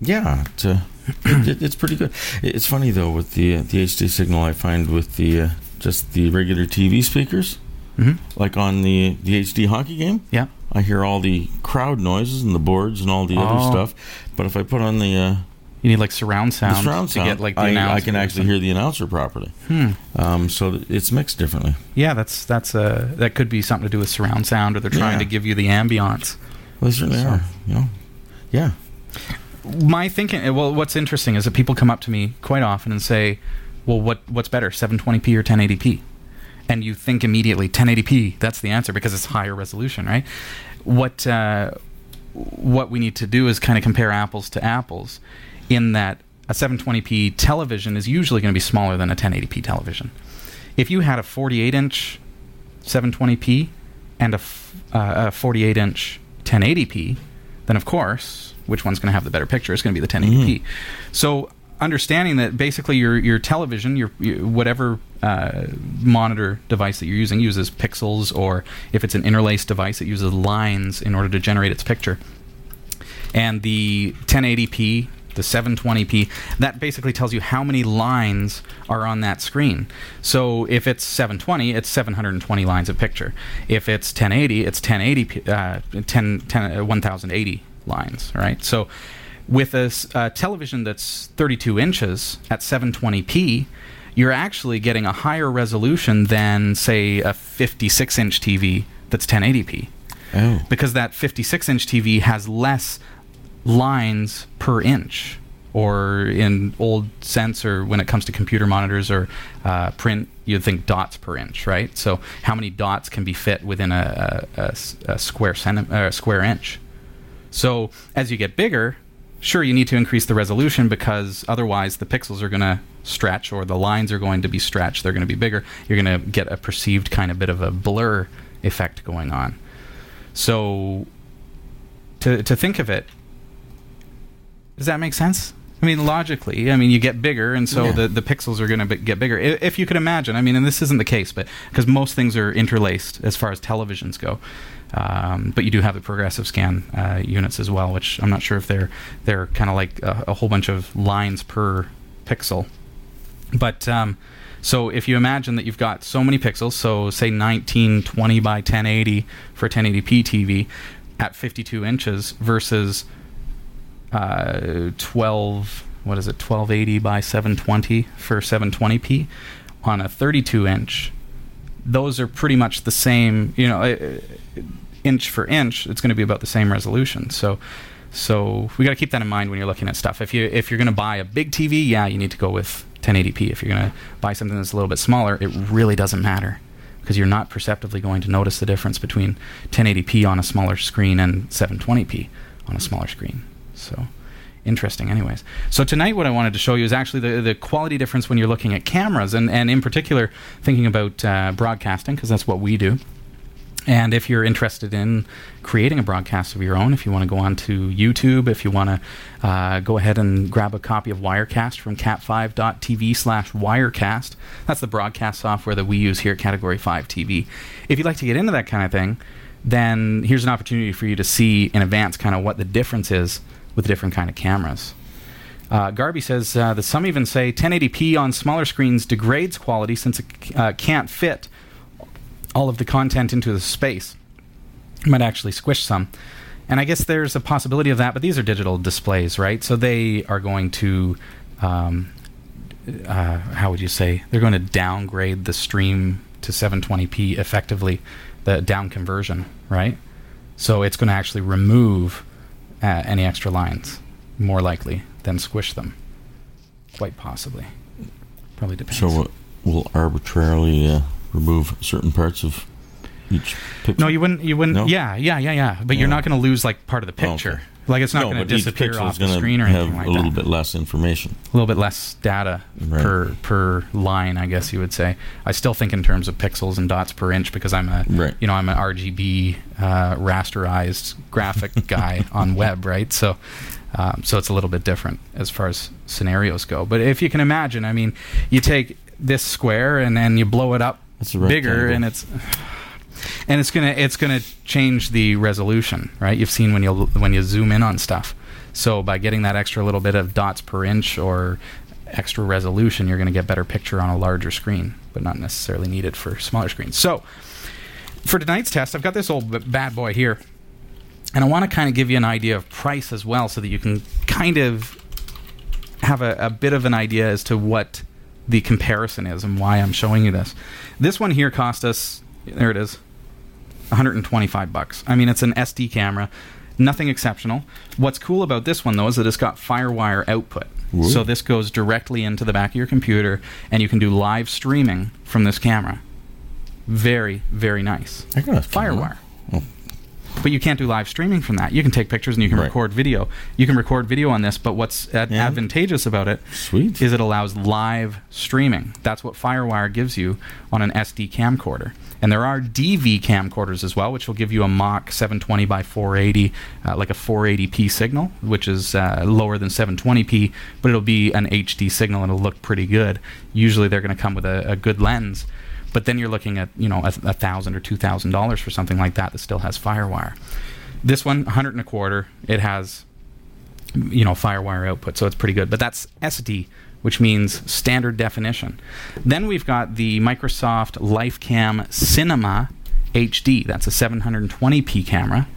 yeah, it's, uh, it, it's pretty good. It's funny though with the uh, the HD signal I find with the uh, just the regular TV speakers, Mm-hmm. like on the the HD hockey game. Yeah. I hear all the crowd noises and the boards and all the other Oh. stuff. But if I put on the, uh, You need like surround sound, surround sound to get like the I, I can actually hear the announcer properly. Hmm. Um, so it's mixed differently. Yeah, that's that's uh that could be something to do with surround sound, or they're trying Yeah. to give you the ambiance. Well, they certainly So- are. You know. Yeah. my thinking well what's interesting is that people come up to me quite often and say well what what's better 720p or 1080p and you think immediately 1080p that's the answer because it's higher resolution right what uh, what we need to do is kind of compare apples to apples in that a 720p television is usually going to be smaller than a 1080p television if you had a 48 inch 720p and a, f- uh, a 48 inch 1080p, then of course, which one's going to have the better picture? It's going to be the 1080p. So understanding that basically your your television, your, your whatever uh, monitor device that you're using uses pixels, or if it's an interlaced device, it uses lines in order to generate its picture. And the 1080p, the 720p, that basically tells you how many lines are on that screen. So if it's 720, it's 720 lines of picture. If it's 1080, it's 1080, uh, 10, 10, uh, 1080 lines, right? So with a a television that's 32 inches at 720p, you're actually getting a higher resolution than, say, a 56 inch TV that's 1080p Oh. because that 56 inch TV has less lines per inch. Or in old sense, or when it comes to computer monitors or uh, print, you'd think dots per inch, right? So how many dots can be fit within a square centi- uh, square inch? So as you get bigger, sure you need to increase the resolution because otherwise the pixels are going to stretch or the lines are going to be stretched. They're going to be bigger. You're going to get a perceived kind of bit of a blur effect going on. So to to think of it, does that make sense? I mean, logically, I mean, you get bigger, and so Yeah. the, the pixels are going to get bigger. If you could imagine, I mean, and this isn't the case, but because most things are interlaced as far as televisions go, um, but you do have the progressive scan uh, units as well, which I'm not sure if they're they're kind of like a, a whole bunch of lines per pixel. But um, so if you imagine that you've got so many pixels, so say 1920 by 1080 for 1080p TV at 52 inches versus uh, 12 what is it 1280 by 720 for 720p on a 32 inch those are pretty much the same you know uh, inch for inch it's going to be about the same resolution so so we got to keep that in mind when you're looking at stuff if you if you're going to buy a big TV yeah you need to go with 1080p if you're going to buy something that's a little bit smaller it really doesn't matter because you're not perceptively going to notice the difference between 1080p on a smaller screen and 720p on a smaller screen. So interesting, anyways. So tonight, what I wanted to show you is actually the, the quality difference when you're looking at cameras, and, and in particular, thinking about uh, broadcasting, because that's what we do. And if you're interested in creating a broadcast of your own, if you want to go on to YouTube, if you want to uh, go ahead and grab a copy of Wirecast from cat5.tv slash Wirecast, that's the broadcast software that we use here at Category 5 TV. If you'd like to get into that kind of thing, then here's an opportunity for you to see in advance kind of what the difference is with different kind of cameras. Uh, Garby says uh, that some even say 1080p on smaller screens degrades quality since it c- uh, can't fit all of the content into the space. It might actually squish some. And I guess there's a possibility of that, but these are digital displays, right? So they are going to, um, uh, how would you say, they're going to downgrade the stream to 720p effectively, the down conversion, right? So it's going to actually remove uh, any extra lines, more likely than squish them. Quite possibly. Probably depends. So we'll arbitrarily uh, remove certain parts of each picture. No, you wouldn't. You wouldn't. No? Yeah, yeah, yeah, yeah. But you're not going to lose like part of the Oh, picture. okay. Like it's not no, going to disappear off the screen or have anything like a little bit less information. a little bit less data Right. per per line, I guess you would say. I still think in terms of pixels and dots per inch because I'm a Right. you know I'm an RGB uh, rasterized graphic guy on web, right? So um, so it's a little bit different as far as scenarios go. But if you can imagine, I mean, you take this square and then you blow it up A bigger, and it's and it's gonna it's gonna change the resolution, right? You've seen when you when you zoom in on stuff. So by getting that extra little bit of dots per inch or extra resolution, you're going to get better picture on a larger screen, but not necessarily needed for smaller screens. So for tonight's test, I've got this old bad boy here, and I want to kind of give you an idea of price as well, so that you can kind of have a, a bit of an idea as to what the comparison is and why I'm showing you this. This one here cost us there it is, 125 bucks. I mean, it's an SD camera, nothing exceptional. What's cool about this one though is that it's got FireWire output. Ooh. So this goes directly into the back of your computer, and you can do live streaming from this camera. Very, very nice. I got a FireWire. Oh. But you can't do live streaming from that. You can take pictures and you can Right. record video. You can record video on this, but what's ad- Yeah. advantageous about it Sweet. is it allows live streaming. That's what FireWire gives you on an SD camcorder. And there are DV camcorders as well, which will give you a Mach 720 by 480, uh, like a 480p signal, which is uh, lower than 720p, but it'll be an HD signal and it'll look pretty good. Usually they're going to come with a, a good lens, but then you're looking at you know a, a thousand or two thousand dollars for something like that that still has FireWire. This one, 100 and a quarter, it has you know FireWire output, so it's pretty good. But that's SD, which means standard definition. Then we've got the Microsoft LifeCam Cinema HD. That's a 720p camera.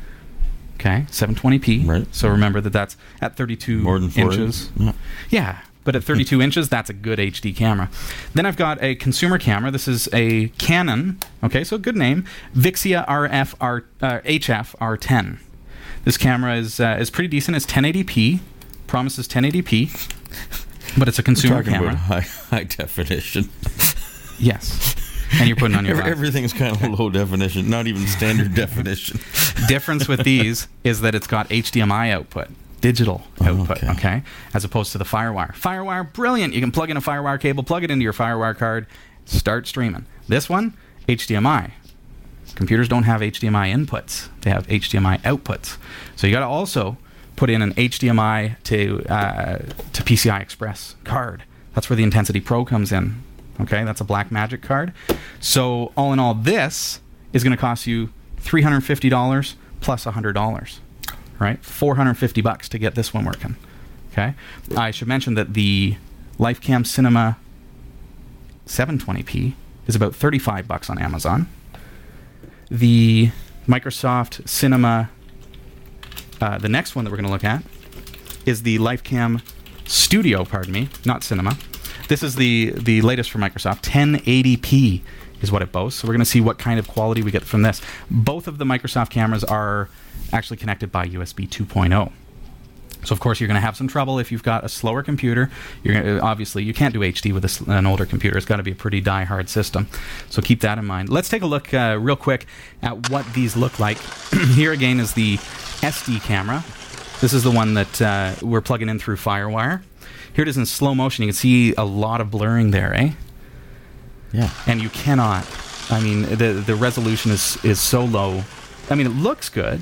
Okay, 720p. Right. So remember that that's at 32 More than four inches. Yeah. Yeah, but at 32 inches, that's a good HD camera. Then I've got a consumer camera. This is a Canon. Okay, so good name, Vixia RF R, uh, HF R10. This camera is uh, is pretty decent. It's 1080p. Promises 1080p, but it's a consumer Talking camera. about high, high definition. Yes, and you're putting on your glasses. everything's kind of low definition, not even standard definition. difference with these is that it's got HDMI output, digital output, okay. okay. as opposed to the FireWire. FireWire, brilliant. You can plug in a FireWire cable, plug it into your FireWire card, start streaming. This one, HDMI. Computers don't have HDMI inputs; they have HDMI outputs. So you got to also put in an HDMI to uh, to PCI Express card. That's where the Intensity Pro comes in. Okay, that's a Blackmagic card. So all in all, this is going to cost you three hundred fifty dollars plus plus hundred dollars, right? Four hundred fifty bucks to get this one working. Okay, I should mention that the LifeCam Cinema 720p is about thirty-five bucks on Amazon. The Microsoft Cinema, uh, the next one that we're going to look at is the LifeCam Studio. Pardon me, not Cinema. This is the the latest from Microsoft. 1080p is what it boasts. So we're going to see what kind of quality we get from this. Both of the Microsoft cameras are actually connected by USB 2.0. So of course you're going to have some trouble if you've got a slower computer. You're gonna, obviously you can't do HD with a an older computer. It's got to be a pretty die-hard system. So keep that in mind. Let's take a look uh, real quick at what these look like. Here again is the SD camera. This is the one that uh, we're plugging in through FireWire. Here it is in slow motion. You can see a lot of blurring there, eh? Yeah. and you cannot. I mean, the the resolution is is so low. I mean, it looks good,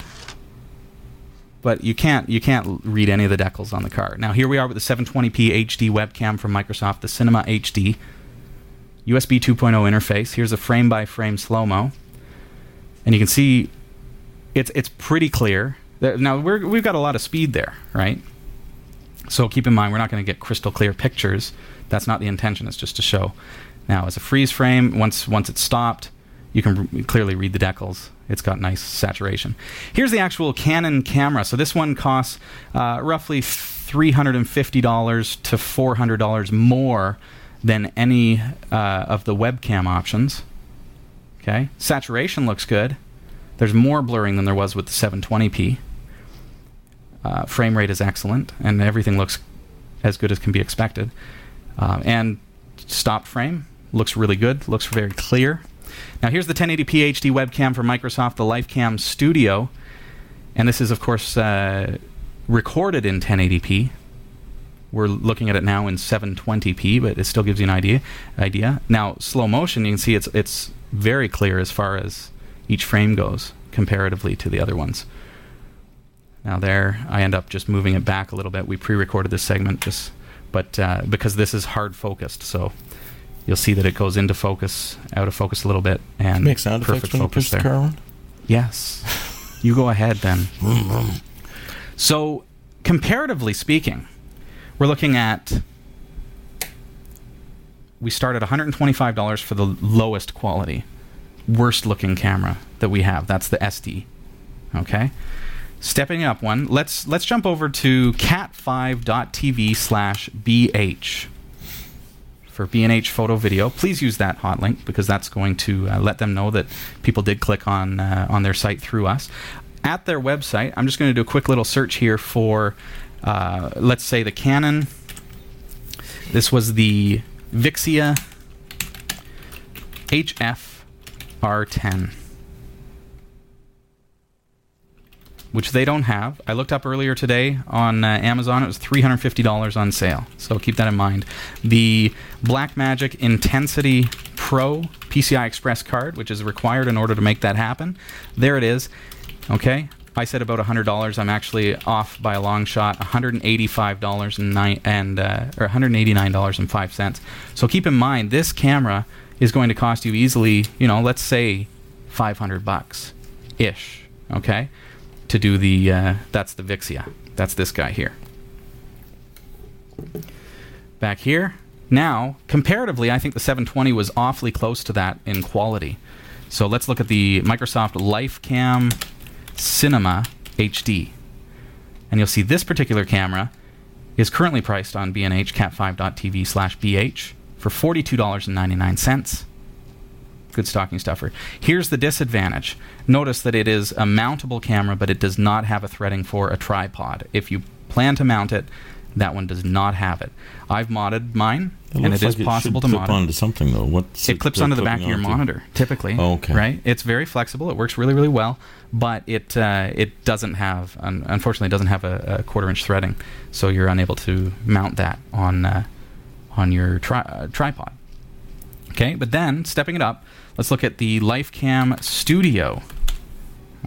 but you can't you can't read any of the decals on the card. Now here we are with the 720p HD webcam from Microsoft, the Cinema HD, USB 2.0 interface. Here's a frame by frame slow mo, and you can see it's it's pretty clear. Now we're, we've got a lot of speed there, right? So keep in mind we're not going to get crystal clear pictures. That's not the intention. It's just to show. Now, as a freeze frame, once once it's stopped, you can clearly read the decals. It's got nice saturation. Here's the actual Canon camera. So this one costs uh, roughly three hundred and fifty dollars to four hundred dollars more than any uh, of the webcam options. Okay, saturation looks good. There's more blurring than there was with the 720p. Uh, frame rate is excellent, and everything looks as good as can be expected. Um, and stop frame looks really good, looks very clear. Now here's the 1080p HD webcam from Microsoft, the LifeCam Studio, and this is of course uh, recorded in 1080p. We're looking at it now in 720p, but it still gives you an idea. Idea. Now slow motion, you can see it's it's very clear as far as each frame goes comparatively to the other ones. Now there, I end up just moving it back a little bit. We pre-recorded this segment just, but uh, because this is hard focused, so you'll see that it goes into focus, out of focus a little bit, and Make sound perfect effects when you focus the there. car on. Yes, you go ahead then. Mm-hmm. So, comparatively speaking, we're looking at. We start at $125 for the lowest quality, worst looking camera that we have. That's the SD. Okay? Stepping up one, let's let's jump over to cat5.tv slash BH for B&H photo video. Please use that hot link because that's going to uh, let them know that people did click on uh, on their site through us. At their website, I'm just going to do a quick little search here for, uh, let's say, the Canon. This was the Vixia HF R10. Which they don't have. I looked up earlier today on uh, Amazon. It was $350 on sale. So keep that in mind. The Blackmagic Intensity Pro PCI Express card, which is required in order to make that happen. There it is. Okay. I said about $100. I'm actually off by a long shot. $185 and, nine, and uh, or $189.05. So keep in mind this camera is going to cost you easily, you know, let's say 500 bucks ish, okay? To do the uh, that's the Vixia. That's this guy here. Back here. Now, comparatively, I think the 720 was awfully close to that in quality. So let's look at the Microsoft LifeCam Cinema HD. And you'll see this particular camera is currently priced on B&H cat5.tv slash BH for $42.99. Good stocking stuffer. Here's the disadvantage. Notice that it is a mountable camera, but it does not have a threading for a tripod. If you plan to mount it, that one does not have it. I've modded mine, It and it is like possible it to should mod clip it. onto something though. What's It clips onto the back of your onto? monitor, typically. Oh, okay. Right? It's very flexible. It works really, really well, but it uh, it doesn't have, un- unfortunately, it doesn't have a, a quarter inch threading, so you're unable to mount that on uh, on your tri- uh, tripod. Okay, but then stepping it up, let's look at the LifeCam Studio.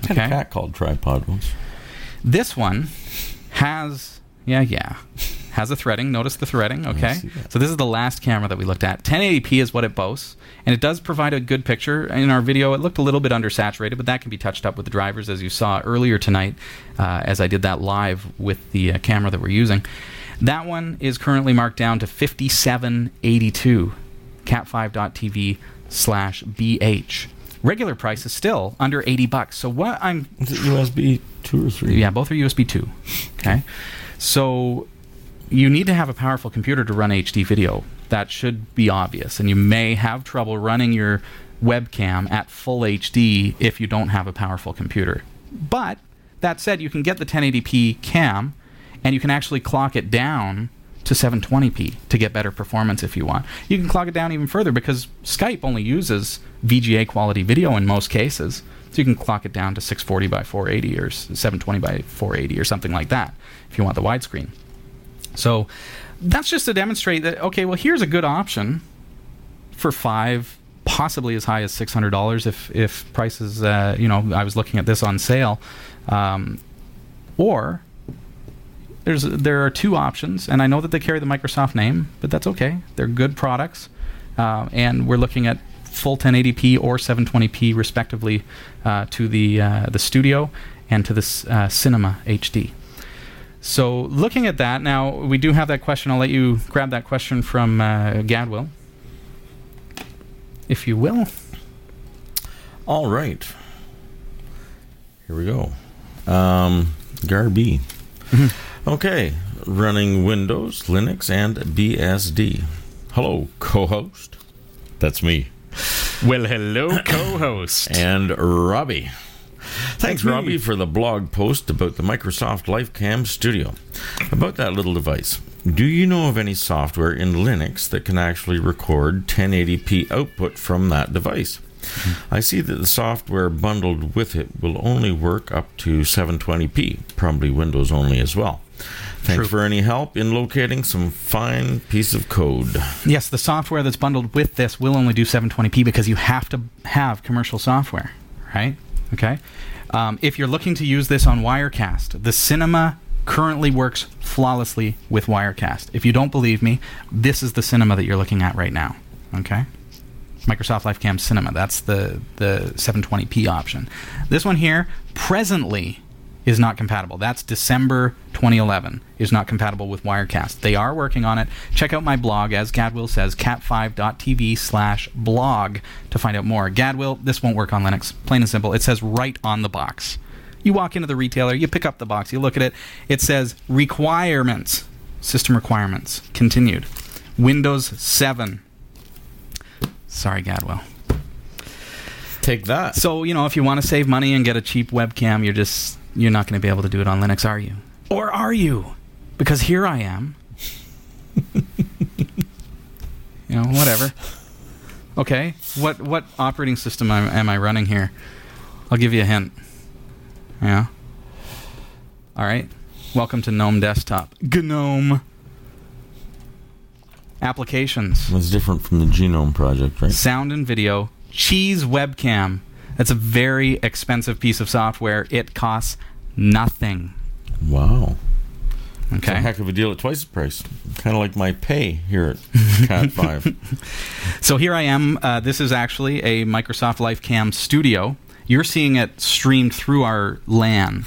I had a cat called Tripod once. This one has, yeah, yeah, has a threading. Notice the threading, okay? So this is the last camera that we looked at. 1080p is what it boasts, and it does provide a good picture. In our video, it looked a little bit undersaturated, but that can be touched up with the drivers, as you saw earlier tonight, uh, as I did that live with the uh, camera that we're using. That one is currently marked down to 5782, cat5.tv slash BH. Regular price is still under 80 bucks. So what I'm Is it USB two or three? yeah, both are USB 2. Okay. So you need to have a powerful computer to run HD video. That should be obvious. And you may have trouble running your webcam at full HD if you don't have a powerful computer. But that said, you can get the 1080p cam and you can actually clock it down to 720p to get better performance if you want. You can clock it down even further because Skype only uses VGA quality video in most cases. So you can clock it down to 640 by 480 or 720 by 480 or something like that if you want the widescreen. So that's just to demonstrate that okay, well here's a good option for five, possibly as high as six hundred dollars if if prices. Uh, you know, I was looking at this on sale, um, or there's there are two options, and I know that they carry the Microsoft name, but that's okay. They're good products, uh, and we're looking at full 1080p or 720p respectively uh, to the uh, the Studio and to this uh, Cinema HD. So looking at that now, we do have that question. I'll let you grab that question from uh, Gadwill, if you will. All right. Here we go. Um, Garby. Okay. Running Windows, Linux, and BSD. Hello, co host. That's me. Well, hello, co-host. And Robbie. Thanks, me. Robbie, for the blog post about the Microsoft LifeCam Studio. About that little device. Do you know of any software in Linux that can actually record 1080p output from that device? Hmm. I see that the software bundled with it will only work up to 720p, probably Windows only as well. Thanks True. for any help in locating some fine piece of code. Yes, the software that's bundled with this will only do 720p because you have to have commercial software, right? Okay. Um, if you're looking to use this on Wirecast, the Cinema currently works flawlessly with Wirecast. If you don't believe me, this is the Cinema that you're looking at right now. Okay. Microsoft LifeCam Cinema. That's the the 720p option. This one here presently is not compatible. That's December 2011 is not compatible with Wirecast. They are working on it. Check out my blog, as Gadwill says, cat5.tv slash blog to find out more. Gadwill, this won't work on Linux. Plain and simple. It says right on the box. You walk into the retailer, you pick up the box, you look at it, it says requirements, system requirements, continued. Windows 7. Sorry, Gadwell. Take that. So, you know, if you want to save money and get a cheap webcam, you're just you're not going to be able to do it on Linux, are you? Or are you? Because here I am. you know, whatever. Okay, what what operating system am, am I running here? I'll give you a hint. Yeah. All right. Welcome to GNOME Desktop. GNOME. Applications. That's different from the Genome Project, right? Sound and video. Cheese webcam. That's a very expensive piece of software. It costs nothing. Wow. It's a Okay. heck of a deal at twice the price. Kind of like my pay here at Cat 5. So here I am. Uh, this is actually a Microsoft LifeCam studio. You're seeing it streamed through our LAN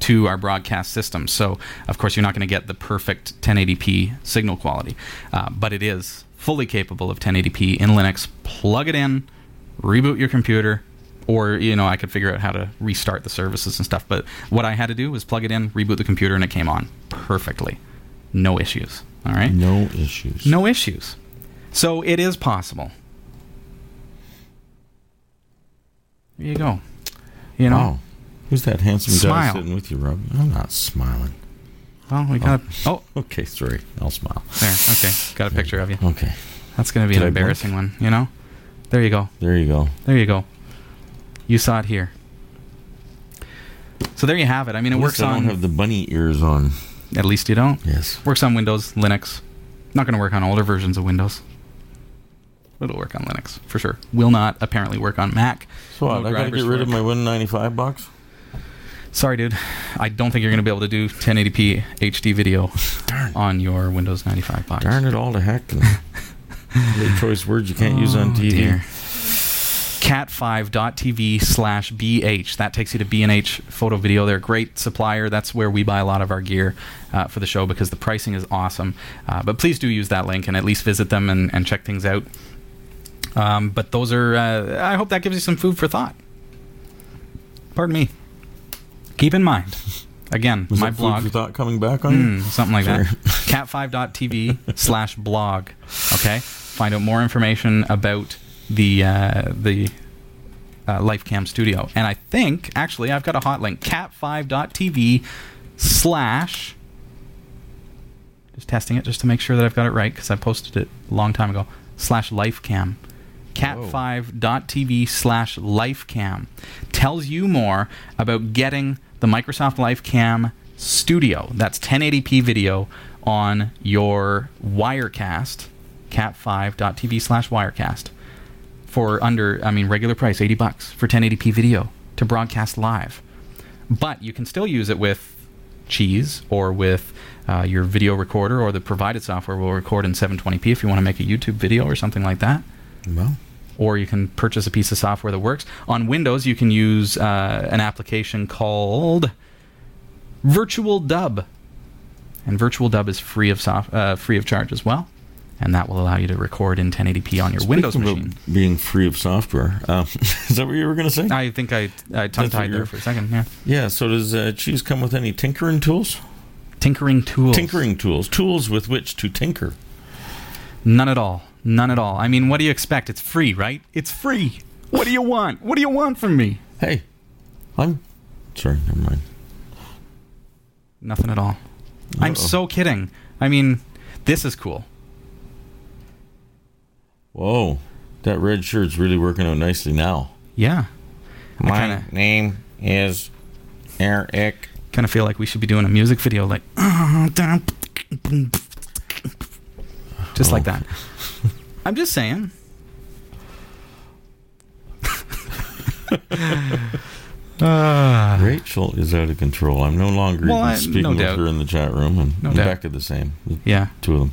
to our broadcast system. So, of course, you're not going to get the perfect 1080p signal quality, uh, but it is fully capable of 1080p in Linux. Plug it in, reboot your computer, or you know, I could figure out how to restart the services and stuff. But what I had to do was plug it in, reboot the computer, and it came on perfectly, no issues. All right. No issues. No issues. So it is possible. There you go. You know. Wow. Who's that handsome Smile. guy sitting with you, Rob? I'm not smiling. Well, we got. Oh, oh. Okay, sorry. I'll smile. there. Okay, got a picture of you. Okay. That's going to be Did an I blink? embarrassing one. You know. There you go. There you go. There you go. You saw it here. So there you have it. I mean, it works I on. don't have the bunny ears on. at least you don't. Yes. Works on Windows, Linux. Not going to work on older versions of Windows. It'll work on Linux for sure. Will not apparently work on Mac. So what? No I got to get rid of my Win95 box? Sorry, dude. I don't think you're going to be able to do 1080p HD video Darn. on your Windows 95 box. Darn it all to heck. Choice words you can't use on Oh, TV. dear. Cat5.tv slash BH. That takes you to B&H Photo Video. They're a great supplier. That's where we buy a lot of our gear uh, for the show because the pricing is awesome. Uh, but please do use that link and at least visit them and, and check things out. Um, but those are, uh, I hope that gives you some food for thought. Pardon me. Keep in mind, again, Was my blog. food for thought coming back on? Mm, something like that. Cat5.tv slash blog. Okay? Find out more information about the uh, the uh, LifeCam studio. And I think, actually, I've got a hot link. Cat5.tv slash. Just testing it just to make sure that I've got it right because I posted it a long time ago. Slash LifeCam. Cat5.tv slash LifeCam tells you more about getting the Microsoft LifeCam Studio. That's 1080p video on your Wirecast. Cat5.tv slash Wirecast for under, I mean, regular price, 80 bucks for 1080p video to broadcast live. But you can still use it with Cheese or with uh, your video recorder or the provided software will record in 720p if you want to make a YouTube video or something like that. Well, Or you can purchase a piece of software that works. On Windows, you can use uh, an application called VirtualDub, and VirtualDub is free of soft, uh, free of charge as well, and that will allow you to record in 1080p on your Windows speaking about machine. being free of software. Um, is that what you were going to say? I think I, I tongue tied there for a second. Yeah, yeah. So does uh, Cheese come with any tinkering tools? tinkering tools. Tinkering tools. Tools with which to tinker. None at all. None at all. I mean, what do you expect? It's free, right? It's free. What do you want? What do you want from me? Hey, I'm sorry. Never mind. Nothing at all. I'm so kidding. I mean, this is cool. Whoa, that red shirt's really working out nicely now. Yeah. I My kinda- name is Eric. kind of feel like we should be doing a music video like just like Oh. that i'm just saying Ah. Rachel is out of control. I'm no longer Well, I- speaking no with doubt. her in the chat room, and, No and doubt. Becca the same. The yeah two of them.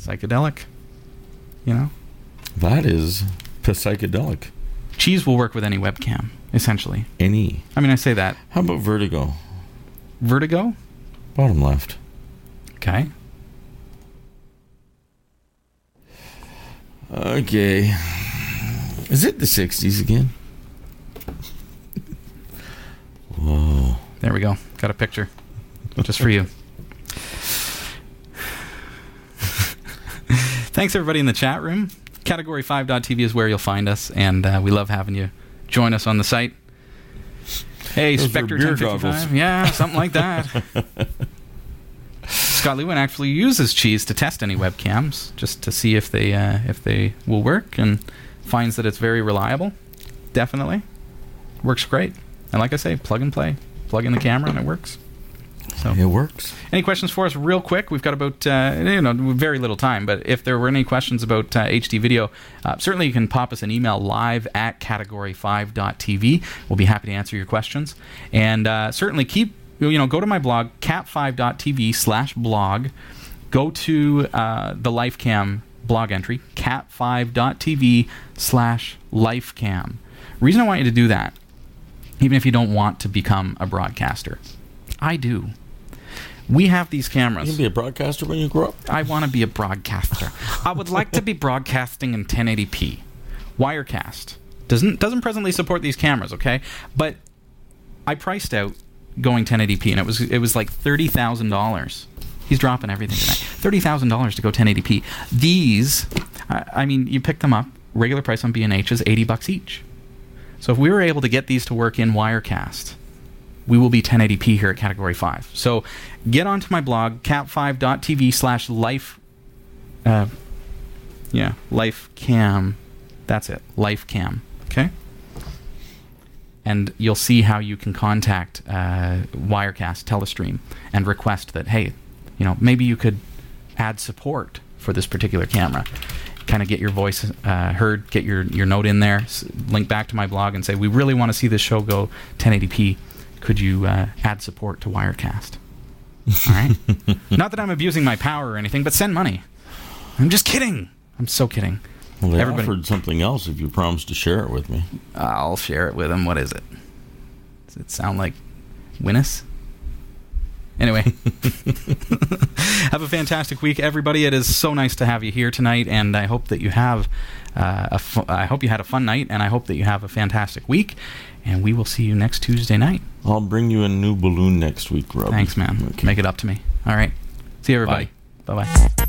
psychedelic you know That is psychedelic. cheese will work with any webcam essentially Any. i mean i say that How about vertigo? vertigo Bottom left. okay Okay. Is it the 60s again? Whoa. there we go got a picture just for you thanks everybody in the chat room. Category5.tv is where you'll find us and uh, we love having you join us on the site. Hey Those spectre beer 1055 goggles. yeah something like that. Scott lewin actually uses cheese to test any webcams just to see if they uh, if they will work and finds that it's very reliable. Definitely. Works great. And like i say plug and play. Plug in the camera and it works. So It works. any questions for us, real quick? We've got about uh, you know very little time, but if there were any questions about uh, HD video, uh, certainly you can pop us an email live at category5.tv. We'll be happy to answer your questions, and uh, certainly keep you know go to my blog cat5.tv slash blog. Go to uh, the LifeCam blog entry cat5.tv slash LifeCam. Reason I want you to do that, even if you don't want to become a broadcaster, I do. We have these cameras. You can be a broadcaster when you grow up. I want to be a broadcaster. I would like to be broadcasting in 1080p. Wirecast doesn't doesn't presently support these cameras, okay? But I priced out going 1080p, and it was it was like thirty thousand dollars. He's dropping everything tonight. Thirty thousand dollars to go 1080p. These, I, I mean, you pick them up. Regular price on B&H is eighty bucks each. So if we were able to get these to work in Wirecast, we will be 1080p here at Category 5. So get onto my blog, cat5.tv slash life, uh, yeah, life cam. That's it, life cam. Okay? And you'll see how you can contact uh, Wirecast Telestream and request that, hey, you know, maybe you could add support for this particular camera. Kind of get your voice uh, heard, get your, your note in there, link back to my blog and say, we really want to see this show go 1080p. Could you uh, add support to Wirecast? All right? Not that I'm abusing my power or anything, but send money. I'm just kidding. I'm so kidding. Well, they Everybody- offered something else if you promised to share it with me. I'll share it with them. What is it? Does it sound like Winnis? Anyway, have a fantastic week, everybody. It is so nice to have you here tonight, and I hope that you have uh, a fu- I hope you had a fun night, and I hope that you have a fantastic week. And we will see you next Tuesday night. I'll bring you a new balloon next week, Rob. Thanks, man. Okay. Make it up to me. All right. See everybody. Bye bye.